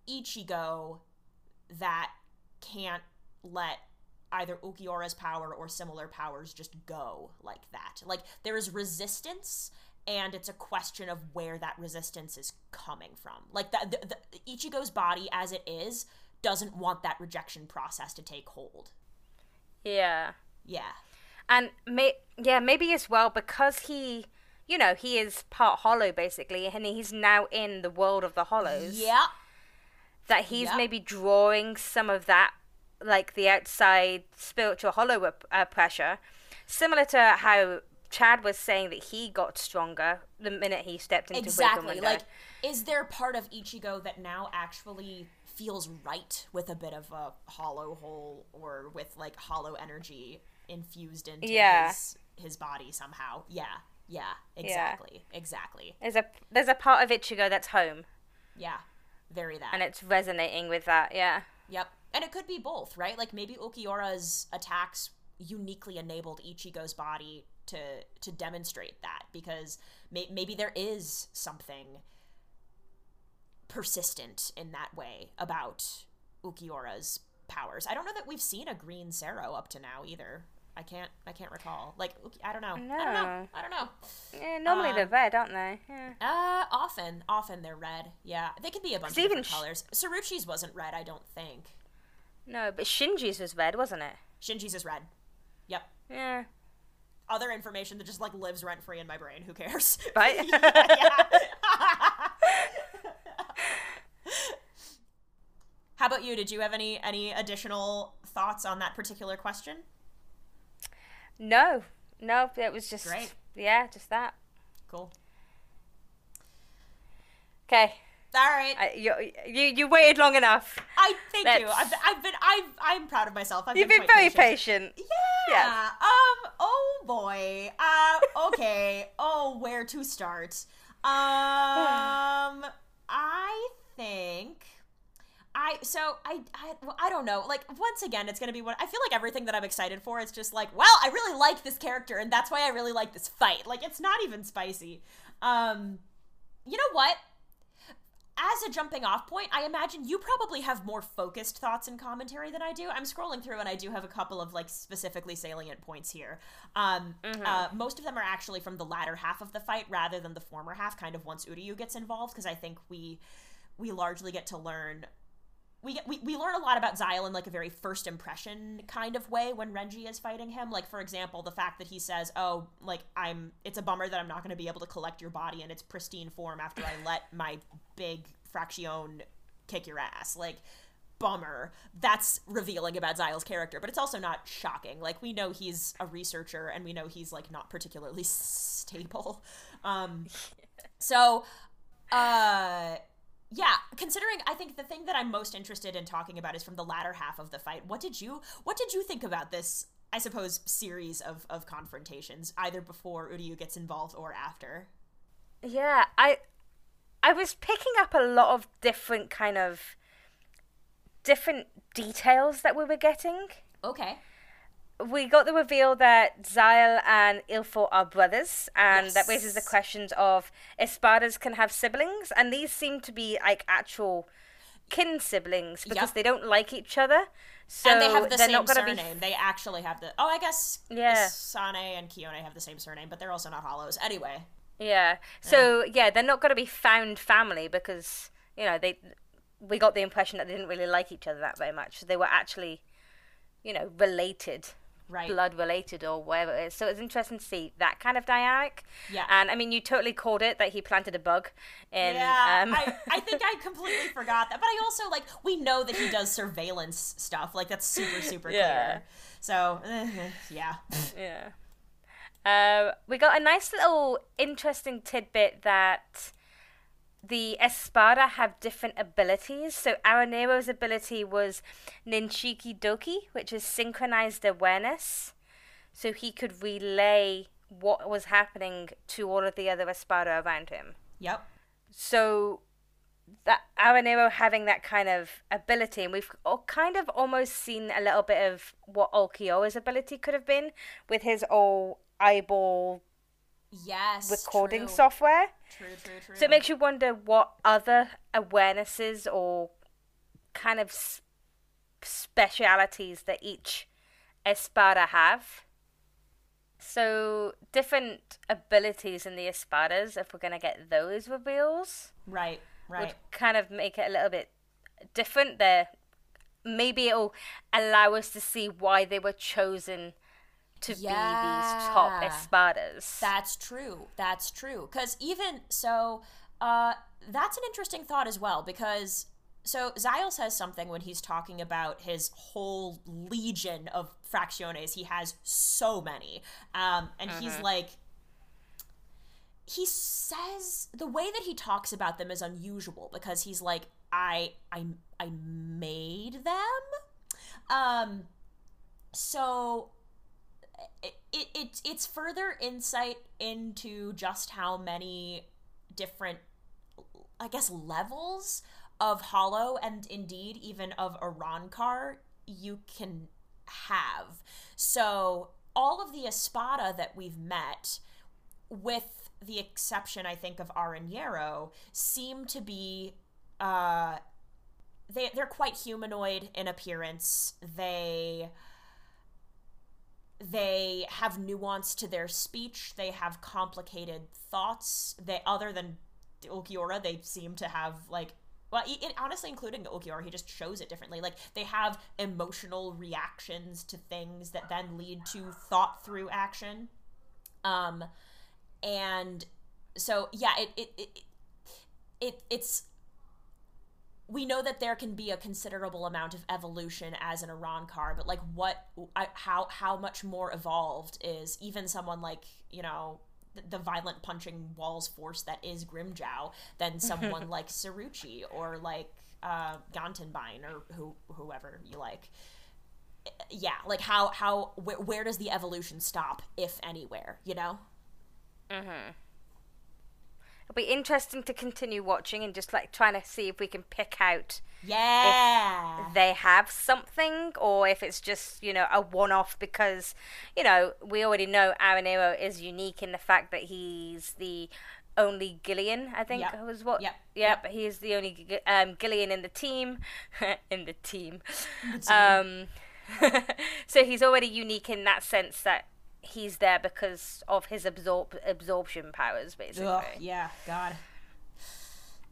Ichigo that can't let either Ulquiorra's power or similar powers just go like that. Like there is resistance and it's a question of where that resistance is coming from. Like that the, the, Ichigo's body as it is doesn't want that rejection process to take hold. Yeah. Yeah. And may- yeah, maybe as well because he, you know, he is part hollow basically, and he's now in the world of the hollows. Yeah. That he's maybe drawing some of that, like the outside spiritual hollow uh, pressure, similar to how Chad was saying that he got stronger the minute he stepped into Exactly. Like is there part of Ichigo that now actually feels right with a bit of a hollow hole or with like hollow energy infused into Yeah. his his body somehow? Yeah. Yeah, exactly. Exactly. There's a there's a part of Ichigo that's home, Yeah. Very that. and it's resonating with that. Yeah. Yep. And it could be both, right? Like maybe Ulquiorra's attacks uniquely enabled Ichigo's body to to demonstrate that because may- maybe there is something persistent in that way about Ulquiorra's powers. I don't know that we've seen a green Cero up to now either. I can't I can't recall. Like I don't know. I don't know. I don't know. Yeah. Normally they're Um, red, aren't they? Yeah. Uh often often they're red. Yeah. They could be a bunch of even different sh- colors. Cirucci's wasn't red, I don't think. No, but Shinji's was red, wasn't it? Shinji's is red. Yep. Yeah. other information that just like lives rent free in my brain. Who cares? Right? yeah. How about you? Did you have any any additional thoughts on that particular question? No, no, it was just Great. Yeah, just that. Cool. Okay, All right. I, you, you you waited long enough. I thank you. Let's- I've been, I've been I've I'm proud of myself. I've You've been, been very patient. patient. Yeah. Um. Oh boy. Uh. Okay. oh, where to start? Um. I think. I so I I well, I don't know. Like once again, it's gonna be what I feel like. Everything that I'm excited for, it's just like, well, I really like this character, and that's why I really like this fight. Like it's not even spicy. Um. You know what? as a jumping off point, I imagine you probably have more focused thoughts and commentary than I do. I'm scrolling through and I do have a couple of like specifically salient points here. Um, mm-hmm. uh, most of them are actually from the latter half of the fight rather than the former half, kind of once Uryu gets involved, because I think we we largely get to learn we, get, we we learn a lot about Szayel in like a very first impression kind of way when Renji is fighting him. Like for example, the fact that he says, "Oh, like I'm it's a bummer that I'm not going to be able to collect your body in its pristine form after I let my big fraction kick your ass." Like bummer. That's revealing about Szayel's character, but it's also not shocking. Like we know he's a researcher and we know he's like not particularly stable. Um so uh yeah, considering I think the thing that I'm most interested in talking about is from the latter half of the fight. What did you what did you think about this I suppose series of of confrontations either before Uryu gets involved or after? Yeah, I I was picking up a lot of different kind of different details that we were getting. Okay we got the reveal that Szayel and Ilfo are brothers, and yes. that raises the questions of Espadas can have siblings, and these seem to be like actual kin siblings because yep. they don't like each other. So and they have the same surname. They actually have the. Oh, I guess yeah. Sane and Kiyone have the same surname, but they're also not hollows. Anyway. Yeah. So yeah, yeah they're not going to be found family because you know they. We got the impression that they didn't really like each other that very much. So they were actually, you know, related right. blood related or whatever it is. So it's interesting to see that kind of dynamic. Yeah. And I mean, you totally called it that he planted a bug in. Yeah. Um... I, I think I completely forgot that. But I also, like, we know that he does surveillance stuff. Like, that's super, super yeah. clear. So, uh, yeah. Yeah. Uh, we got a nice little interesting tidbit that the Espada have different abilities. So Aaroniero's ability was Ninshiki Doki, which is synchronized awareness. So he could relay what was happening to all of the other Espada around him. Yep. So that Aruniero having that kind of ability, and we've kind of almost seen a little bit of what Ulquiorra's ability could have been with his all eyeball yes recording true. software. True, true, true. So it makes you wonder what other awarenesses or kind of specialities that each espada have. So different abilities in the espadas, if we're gonna get those reveals, right, right, would kind of make it a little bit different. There, maybe it'll allow us to see why they were chosen to yeah. be these top espadas. That's true. That's true. Because even so, uh, that's an interesting thought as well. Because so Szayel says something when he's talking about his whole legion of fracciones. He has so many, um, and mm-hmm. he's like. He says the way that he talks about them is unusual because he's like, I I I made them. Um so it, it, it it's further insight into just how many different I guess levels of hollow and indeed even of Arrancar you can have. So all of the Espada that we've met, with the exception I think of Aaroniero, seem to be uh they they're quite humanoid in appearance. They they have nuance to their speech they have complicated thoughts they other than Ulquiorra they seem to have like well it, honestly including Ulquiorra he just shows it differently. Like they have emotional reactions to things that then lead to thought through action. Um and so yeah it it, it, it it's we know that there can be a considerable amount of evolution as an Arrancar, but like what, how, how much more evolved is even someone like you know the, the violent punching walls force that is Grimmjow than someone like Cirucci or like uh, Gantenbein or who whoever you like. Yeah, like how how where, where does the evolution stop, if anywhere? You know. Mm-hmm it'll be interesting to continue watching and just like trying to see if we can pick out yeah they have something or if it's just you know a one-off because you know we already know Aaron Aaroniero is unique in the fact that he's the only Gillian, I think Yep. was what. Yep. Yep. He is the only um, Gillian in the team. in the team. team. Um, so he's already unique in that sense that he's there because of his absorb absorption powers, basically. Ugh, yeah, God.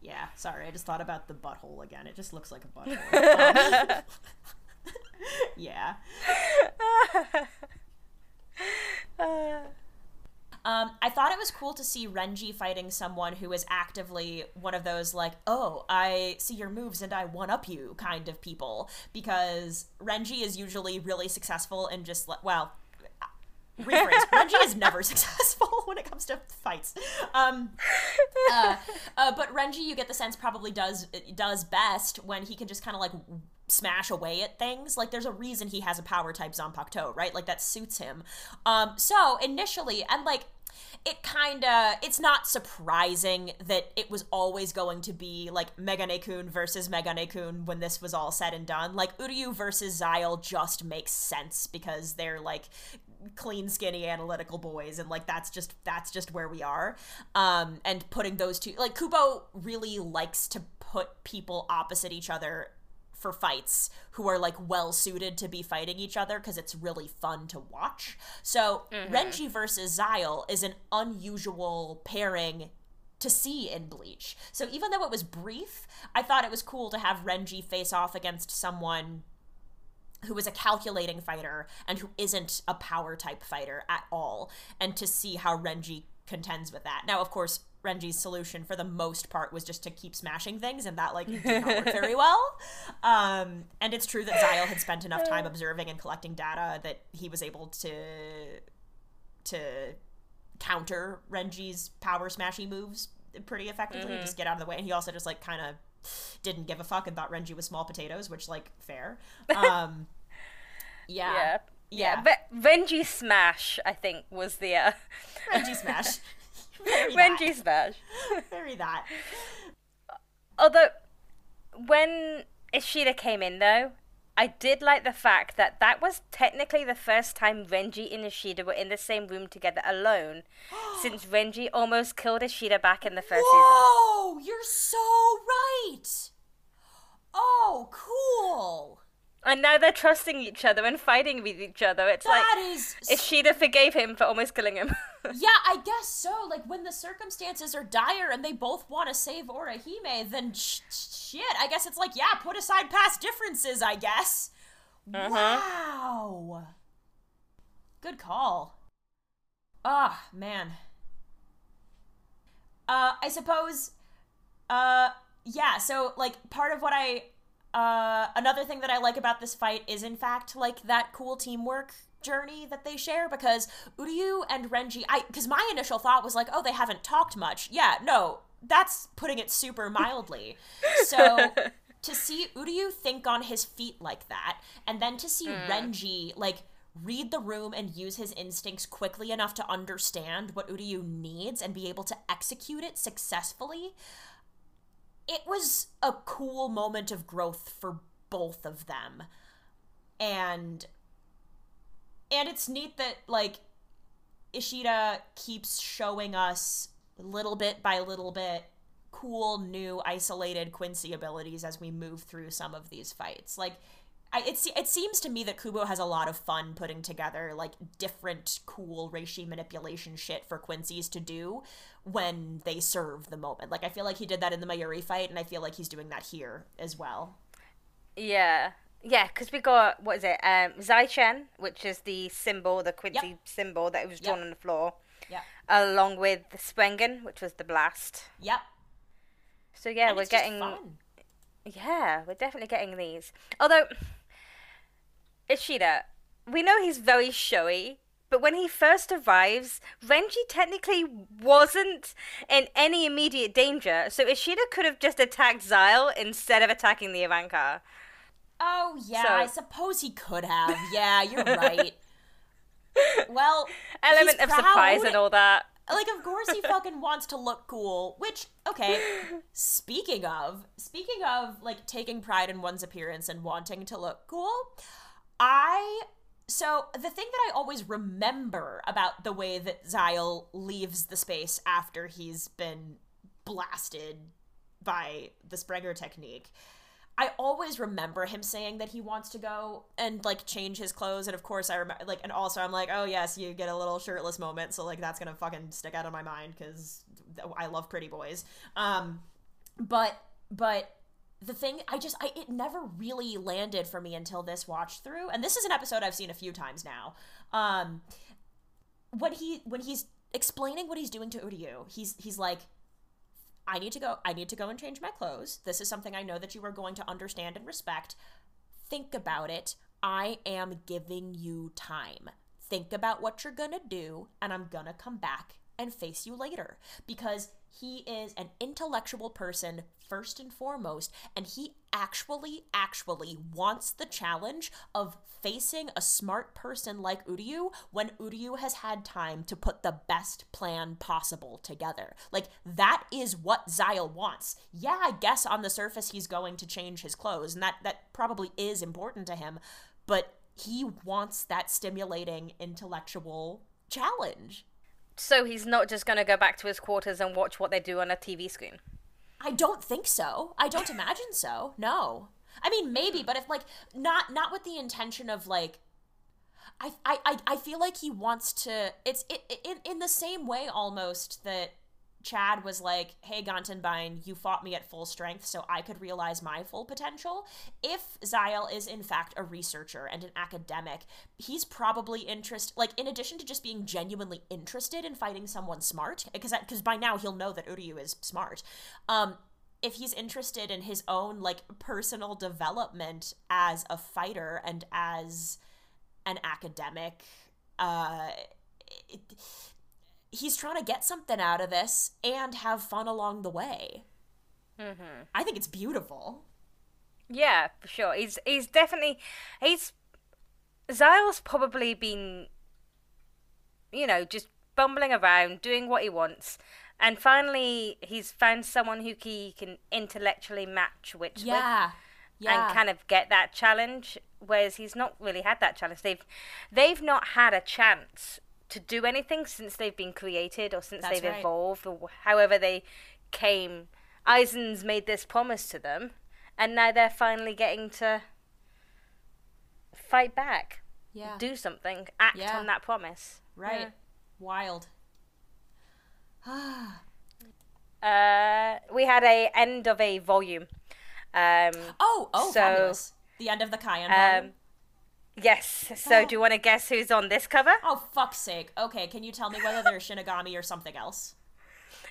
Yeah, sorry, I just thought about the butthole again. It just looks like a butthole. Um, yeah. Um, I thought it was cool to see Renji fighting someone who is actively one of those like, oh, I see your moves and I one up you kind of people because Renji is usually really successful in just well, rephrase. Renji is never successful when it comes to fights. Um, uh, uh, but Renji, you get the sense probably does does best when he can just kind of like smash away at things. Like there's a reason he has a power type Zanpakuto, right? Like that suits him. Um, so initially, and like it kind of it's not surprising that it was always going to be like Megane Kun versus Megane Kun when this was all said and done. Like Uryu versus Szayel just makes sense because they're like clean skinny analytical boys and like that's just that's just where we are um and putting those two like kubo really likes to put people opposite each other for fights who are like well suited to be fighting each other because it's really fun to watch. So Renji versus Szayel is an unusual pairing to see in Bleach. So even though it was brief, I thought it was cool to have Renji face off against someone who is a calculating fighter and who isn't a power type fighter at all, and to see how Renji contends with that. Now, of course, Renji's solution for the most part was just to keep smashing things, and that like did not work very well. Um, and it's true that Szayel had spent enough time observing and collecting data that he was able to to counter Renji's power smashy moves pretty effectively, just get out of the way. And he also just like kind of didn't give a fuck and thought Renji was small potatoes, which like fair. Um, yeah, Yeah. yeah, But Renji Smash, I think, was the uh, Renji smash. Renji Smash. Very that. Although, when Ishida came in, though, I did like the fact that that was technically the first time Renji and Ishida were in the same room together alone, since Renji almost killed Ishida back in the first season. Whoa, you're so right. Oh, cool. And now they're trusting each other and fighting with each other. It's That like is Ishida forgave him for almost killing him. Yeah, I guess so. Like when the circumstances are dire and they both want to save Orihime, then sh- sh- shit. I guess it's like, yeah, put aside past differences. I guess. Wow. Good call. Ah, man. Uh, I suppose. Uh, yeah. So like, part of what I. Uh, another thing that I like about this fight is, in fact, like that cool teamwork journey that they share because Uryu and Renji, I because my initial thought was like, oh, they haven't talked much. Yeah, no, that's putting it super mildly. So to see Uryu think on his feet like that, and then to see Renji like read the room and use his instincts quickly enough to understand what Uryu needs and be able to execute it successfully, it was a cool moment of growth for both of them. And and it's neat that like Ishida keeps showing us little bit by little bit cool new isolated Quincy abilities as we move through some of these fights. Like I, it, it seems to me that Kubo has a lot of fun putting together like different cool reishi manipulation shit for Quincy's to do when they serve the moment. Like I feel like he did that in the Mayuri fight, and I feel like he's doing that here as well. Yeah. Yeah, because we got, what is it, um, Zai-Chen, which is the symbol, the Quincy Yep. symbol that was drawn Yep. on the floor, Yeah. along with the Sprenger, which was the blast. Yep. So yeah, And we're getting, fun. yeah, we're definitely getting these. Although, Ishida, we know he's very showy, but when he first arrives, Renji technically wasn't in any immediate danger, so Ishida could have just attacked Szayel instead of attacking the Ivanka. Oh yeah, So- I suppose he could have. Yeah, you're right. well, Element of surprise and all that. like of course he fucking wants to look cool which okay speaking of speaking of like taking pride in one's appearance and wanting to look cool i so the thing that I always remember about the way that Szayel leaves the space after he's been blasted by the Sprenger technique. I always remember him saying that he wants to go and like change his clothes, and of course I remember like, and also I'm like, oh yes, you get a little shirtless moment, so like that's gonna fucking stick out of my mind because I love pretty boys. Um, but but the thing I just I it never really landed for me until this watch through, and this is an episode I've seen a few times now. Um, when he when he's explaining what he's doing to Uryu, he's he's like I need to go I need to go and change my clothes. This is something I know that you are going to understand and respect. Think about it. I am giving you time. Think about what you're going to do and I'm going to come back and face you later because he is an intellectual person first and foremost, and he actually, actually wants the challenge of facing a smart person like Uryu when Uryu has had time to put the best plan possible together. Like, that is what Szayel wants. Yeah, I guess on the surface he's going to change his clothes, and that, that probably is important to him, but he wants that stimulating intellectual challenge. So he's not just going to go back to his quarters and watch what they do on a TV screen. I don't think so. I don't imagine so. No. I mean maybe, but if like not not with the intention of like I I I feel like he wants to it's it, in in the same way almost that Chad was like, "Hey Gantenbainne, you fought me at full strength so I could realize my full potential." If Szayel is in fact a researcher and an academic, he's probably interested like in addition to just being genuinely interested in fighting someone smart because because by now he'll know that Uryu is smart. Um if he's interested in his own like personal development as a fighter and as an academic uh it, he's trying to get something out of this and have fun along the way. Mm-hmm. I think it's beautiful. Yeah, for sure. He's he's definitely he's Szayel's probably been you know, just bumbling around, doing what he wants. And finally he's found someone who he can intellectually match which yeah. with yeah. and kind of get that challenge. Whereas he's not really had that challenge. They've they've not had a chance to do anything since they've been created or since That's they've right. evolved or however they came. Aizen's made this promise to them, and now they're finally getting to fight back, Yeah. do something, act Yeah. on that promise. right. Yeah. Wild. Uh, we had a end of a volume. Um, Oh, oh, So, fabulous. The end of the Cayenne um, volume. Yes. So, Oh. do you want to guess who's on this cover? Oh, fuck's sake. Okay, can you tell me whether they're Shinigami or something else?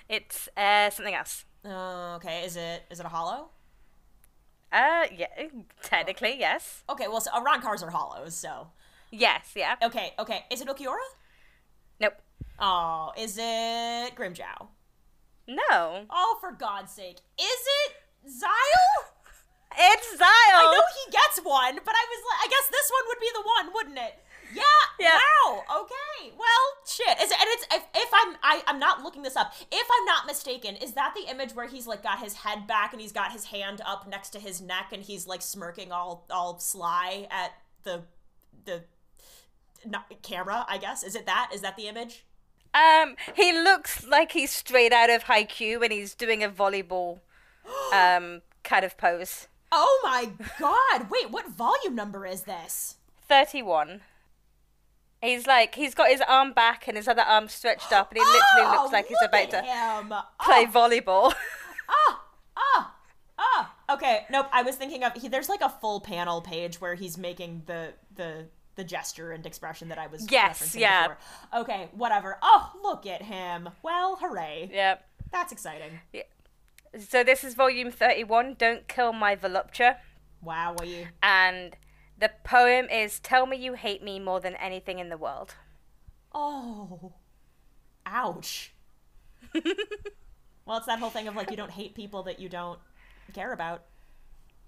It's uh, something else. Uh, okay, is it is it a hollow? Uh, yeah, technically, yes. Okay, well, so, uh, Arrancars are hollows, so. Yes, yeah. Okay, okay. Is it Ulquiorra? Nope. Oh, is it Grimmjow? No. Oh, for God's sake. Is it Szayel? It's Szayel. I know he gets one, but I was like, I guess this one would be the one, wouldn't it? Yeah. Yeah. Wow. Okay. Well, shit. Is it, and it's if, if I'm I, I'm not looking this up. If I'm not mistaken, is that the image where he's like got his head back and he's got his hand up next to his neck and he's like smirking all all sly at the the not, camera? I guess is it that? Is that the image? Um, he looks like he's straight out of Haikyuu and he's doing a volleyball, um, kind of pose. Oh my God! Wait, what volume number is this? Thirty-one. He's like he's got his arm back and his other arm stretched up, and he literally Oh, looks like he's look about to play Oh, volleyball. ah, ah, ah. Okay, nope. I was thinking of he, there's like a full panel page where he's making the the the gesture and expression that I was Yes, referencing yeah. before. Okay, whatever. Oh, look at him. Well, hooray. Yep. That's exciting. Yeah. So this is volume thirty-one. Don't kill my volupture. Wow, what you And the poem is Tell me you hate me more than anything in the world. Oh. Ouch. well, it's that whole thing of like you don't hate people that you don't care about.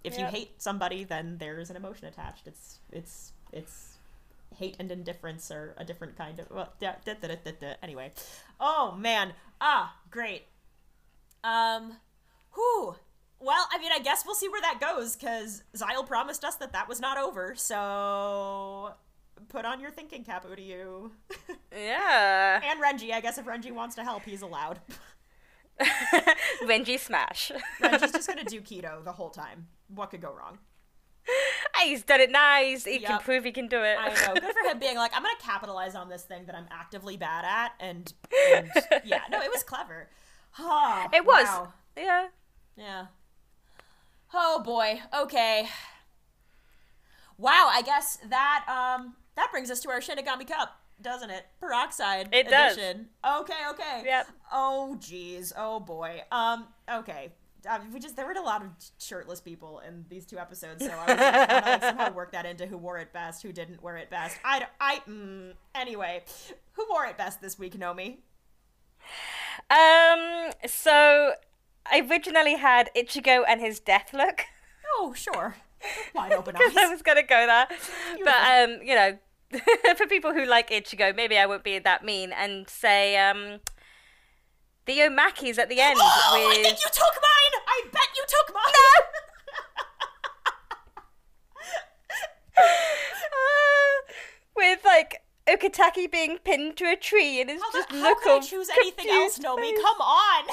If you hate somebody, then there's an emotion attached. It's it's it's hate and indifference are a different kind of well, da, da, da, da, da. anyway. Oh man. Ah, great. Um whew. Well, I mean, I guess we'll see where that goes because Szayel promised us that that was not over. So put on your thinking cap, Uryu. Yeah. and Renji, I guess if Renji wants to help, he's allowed. Renji smash. Renji's just gonna do kido the whole time. What could go wrong? He's done it nice. He can prove he can do it. I know. Good for him being like, I'm gonna capitalize on this thing that I'm actively bad at, and, and yeah, no, it was clever. Ah, It was. wow. Yeah. Yeah. Oh boy. Okay. Wow. I guess that um that brings us to our Shinigami Cup, doesn't it? Peroxide It does. edition. Okay. Okay. Yep. Oh jeez. Oh boy. Um. Okay. Uh, we just there were a lot of shirtless people in these two episodes, so I was like, trying to like, somehow work that into who wore it best, who didn't wear it best. I I mm, anyway, who wore it best this week, Nomi? Um. So I originally had Ichigo and his death look. Oh sure, wide open because I eyes. was gonna go there. But um, you know, for people who like Ichigo, maybe I won't be that mean and say um, the Omakes at the end Oh, I with. think you took mine. I bet you took mine. Ah, with like Ukitake being pinned to a tree and his How, just the, how look could I choose anything else, Nomi? Come on.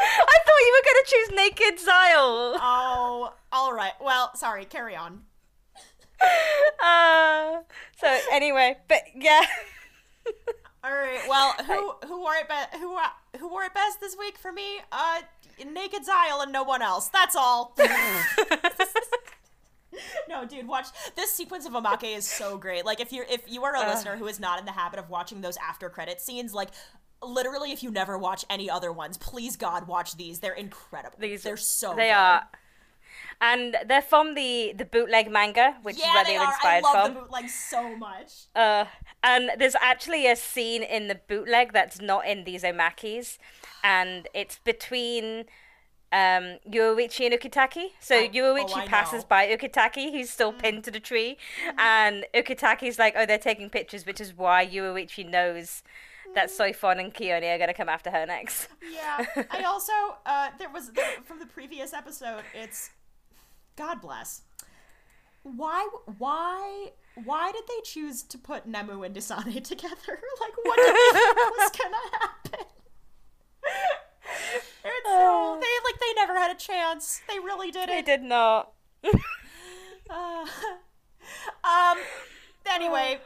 I thought you were gonna choose naked Szayel. Oh, all right. Well, sorry. Carry on. Uh, so anyway, but yeah. All right. Well, who who wore it best? Who uh, who wore it best this week for me? Uh, Naked Szayel and no one else. That's all. no, dude, watch this sequence of omake is so great. Like, if you're if you are a listener who is not in the habit of watching those after credit scenes, like. Literally, if you never watch any other ones, please God, watch these. They're incredible. These They're so. They good. are. And they're from the, the bootleg manga, which is Yeah, where they are. were I inspired love from. the bootleg so much. Uh, and there's actually a scene in the bootleg that's not in these omakes, and it's between um, and Ukitake. So I- Yoruichi oh, passes know. Mm. by Ukitake, who's still pinned to the tree, and Ukitake's like, "Oh, they're taking pictures," which is why Yoruichi knows that. Soifon and Kiyone are gonna come after her next. Yeah. I also uh there was the, from the previous episode. It's God bless. Why why why did they choose to put Nemu and Desane together? Like what did they think was gonna happen? It's so, they like they never had a chance. They really didn't. They did not. Uh, um. Anyway,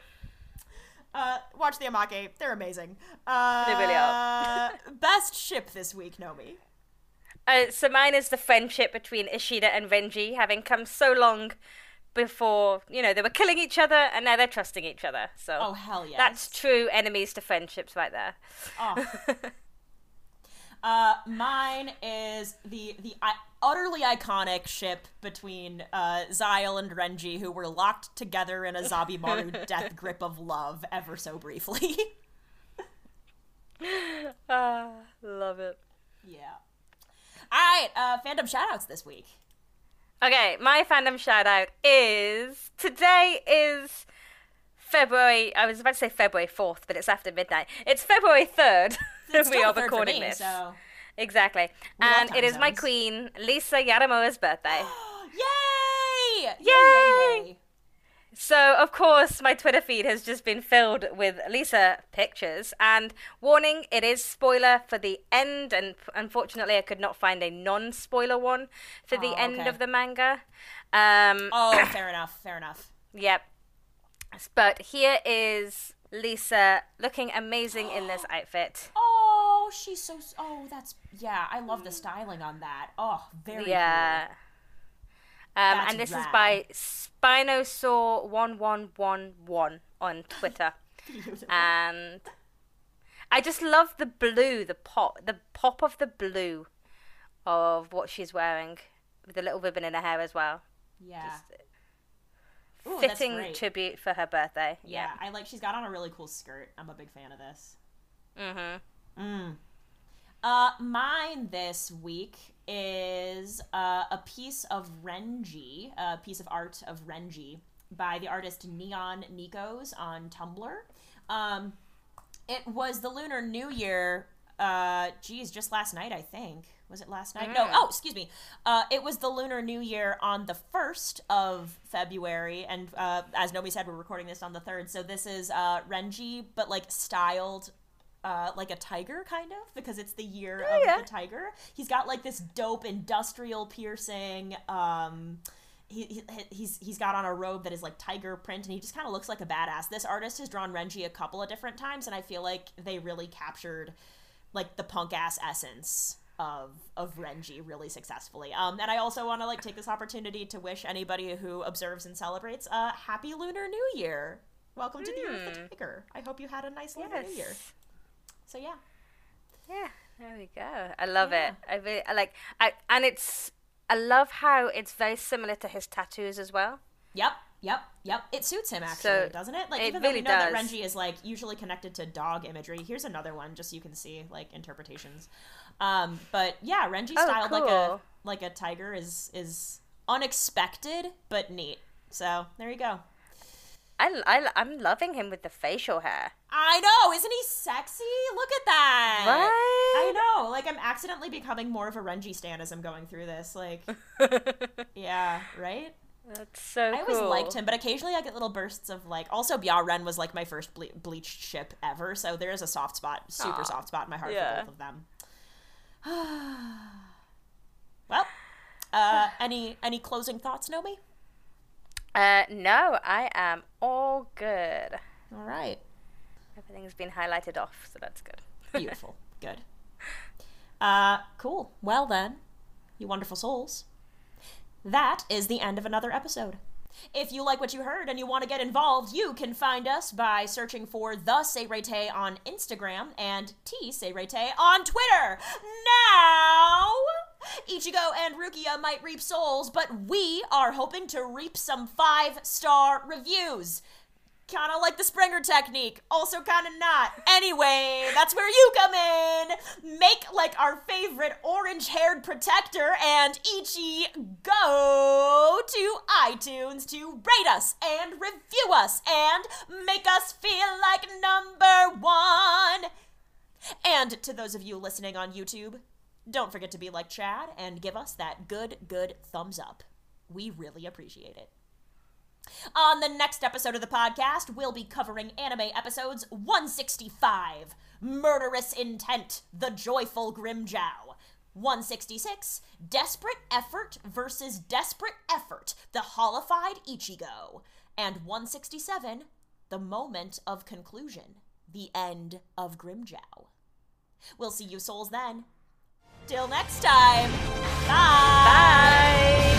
uh, watch the omake. They're amazing. Uh, They really are. best ship this week, Nomi. Uh, so mine is the friendship between Ishida and Renji, having come so long before, you know, they were killing each other and now they're trusting each other. So Oh hell yes. that's true enemies to friendships right there. Oh. uh, mine is the the utterly iconic ship between uh, Szayel and Renji, who were locked together in a Zabimaru death grip of love ever so briefly. Ah, love it. yeah. All right, uh, fandom shoutouts this week. Okay, my fandom shoutout is today is February. I was about to say February 4th, but it's after midnight. It's February 3rd. It's we are the third for recording me, this. So. Exactly. And it is my queen, Lisa Yadomaru's birthday. Yay! Yay! Yay! yay. So, of course, my Twitter feed has just been filled with Lisa pictures. And warning, it is spoiler for the end. And unfortunately, I could not find a non spoiler one for the Oh, end okay. of the manga. Um, Oh, fair enough. Fair enough. Yep. But here is Lisa looking amazing in this outfit. Oh, she's so. Oh, that's yeah. I love the styling on that. Oh, very Yeah. Um, and this is by Spinosaur1111 on Twitter. and I just love the blue, the pop, the pop of the blue of what she's wearing, with a little ribbon in her hair as well. yeah. Just Ooh, fitting tribute for her birthday. Yeah, I like. She's got on a really cool skirt. I'm a big fan of this. Mhm. Mm. Uh, mine this week is uh, a piece of Renji, a piece of art of Renji by the artist Neon Nicos on Tumblr. Um, it was the Lunar New Year uh, geez, just last night, I think. Was it last night? No. Oh, excuse me. Uh, it was the Lunar New Year on the 1st of February. And uh, as Nomi said, we're recording this on the 3rd. So this is uh, Renji, but like styled uh, like a tiger, kind of, because it's the year of yeah. the tiger. He's got like this dope industrial piercing. Um, he, he, he's he's got on a robe that is like tiger print and he just kind of looks like a badass. This artist has drawn Renji a couple of different times and I feel like they really captured like the punk ass essence of of Renji really successfully. Um, and I also want to like take this opportunity to wish anybody who observes and celebrates a happy Lunar New Year. Welcome to the Year of the Tiger. I hope you had a nice Lunar New Year. So yeah, Yeah, there we go. I love Yeah. it. I really I like I and it's I love how it's very similar to his tattoos as well. Yep, yep, yep. It suits him actually, So, doesn't it? Like it even though we really know that. Renji is like usually connected to dog imagery. Here's another one, just so you can see like interpretations. Um, but yeah, Renji Oh, styled like a like a tiger is is unexpected but neat. So there you go. I, I I'm loving him with the facial hair. I know, isn't he sexy? Look at that. Right? I know. Like I'm accidentally becoming more of a Renji stan as I'm going through this. Like, yeah, right. That's so I always cool. liked him, but occasionally I get little bursts of like. Also, ByaRen was like my first ble- bleached ship ever, so there is a soft spot, super Aw, soft spot in my heart yeah. for both of them. well, uh, any any closing thoughts, Nomi? Uh, no, I am all good. All right, Everything's been highlighted off, so that's good. beautiful, good. Uh, cool. Well then, you wonderful souls. That is the end of another episode. If you like what you heard and you want to get involved, you can find us by searching for The Seireitei on Instagram and T Seireitei on Twitter. Now, Ichigo and Rukia might reap souls, but we are hoping to reap some five star reviews. Kind of like the Sprenger technique, also kind of not. Anyway, that's where you come in. Make like our favorite orange haired protector and Ichi go to iTunes to rate us and review us and make us feel like number one. And to those of you listening on YouTube, don't forget to be like Chad and give us that good, good thumbs up. We really appreciate it. On the next episode of the podcast, we'll be covering anime episodes 165 Murderous Intent, The Joyful Grimmjow. 166 Desperate Effort versus Desperate Effort, The Hollified Ichigo. And 167 The Moment of Conclusion, The End of Grimmjow. We'll see you souls then. Till next time. Bye. Bye.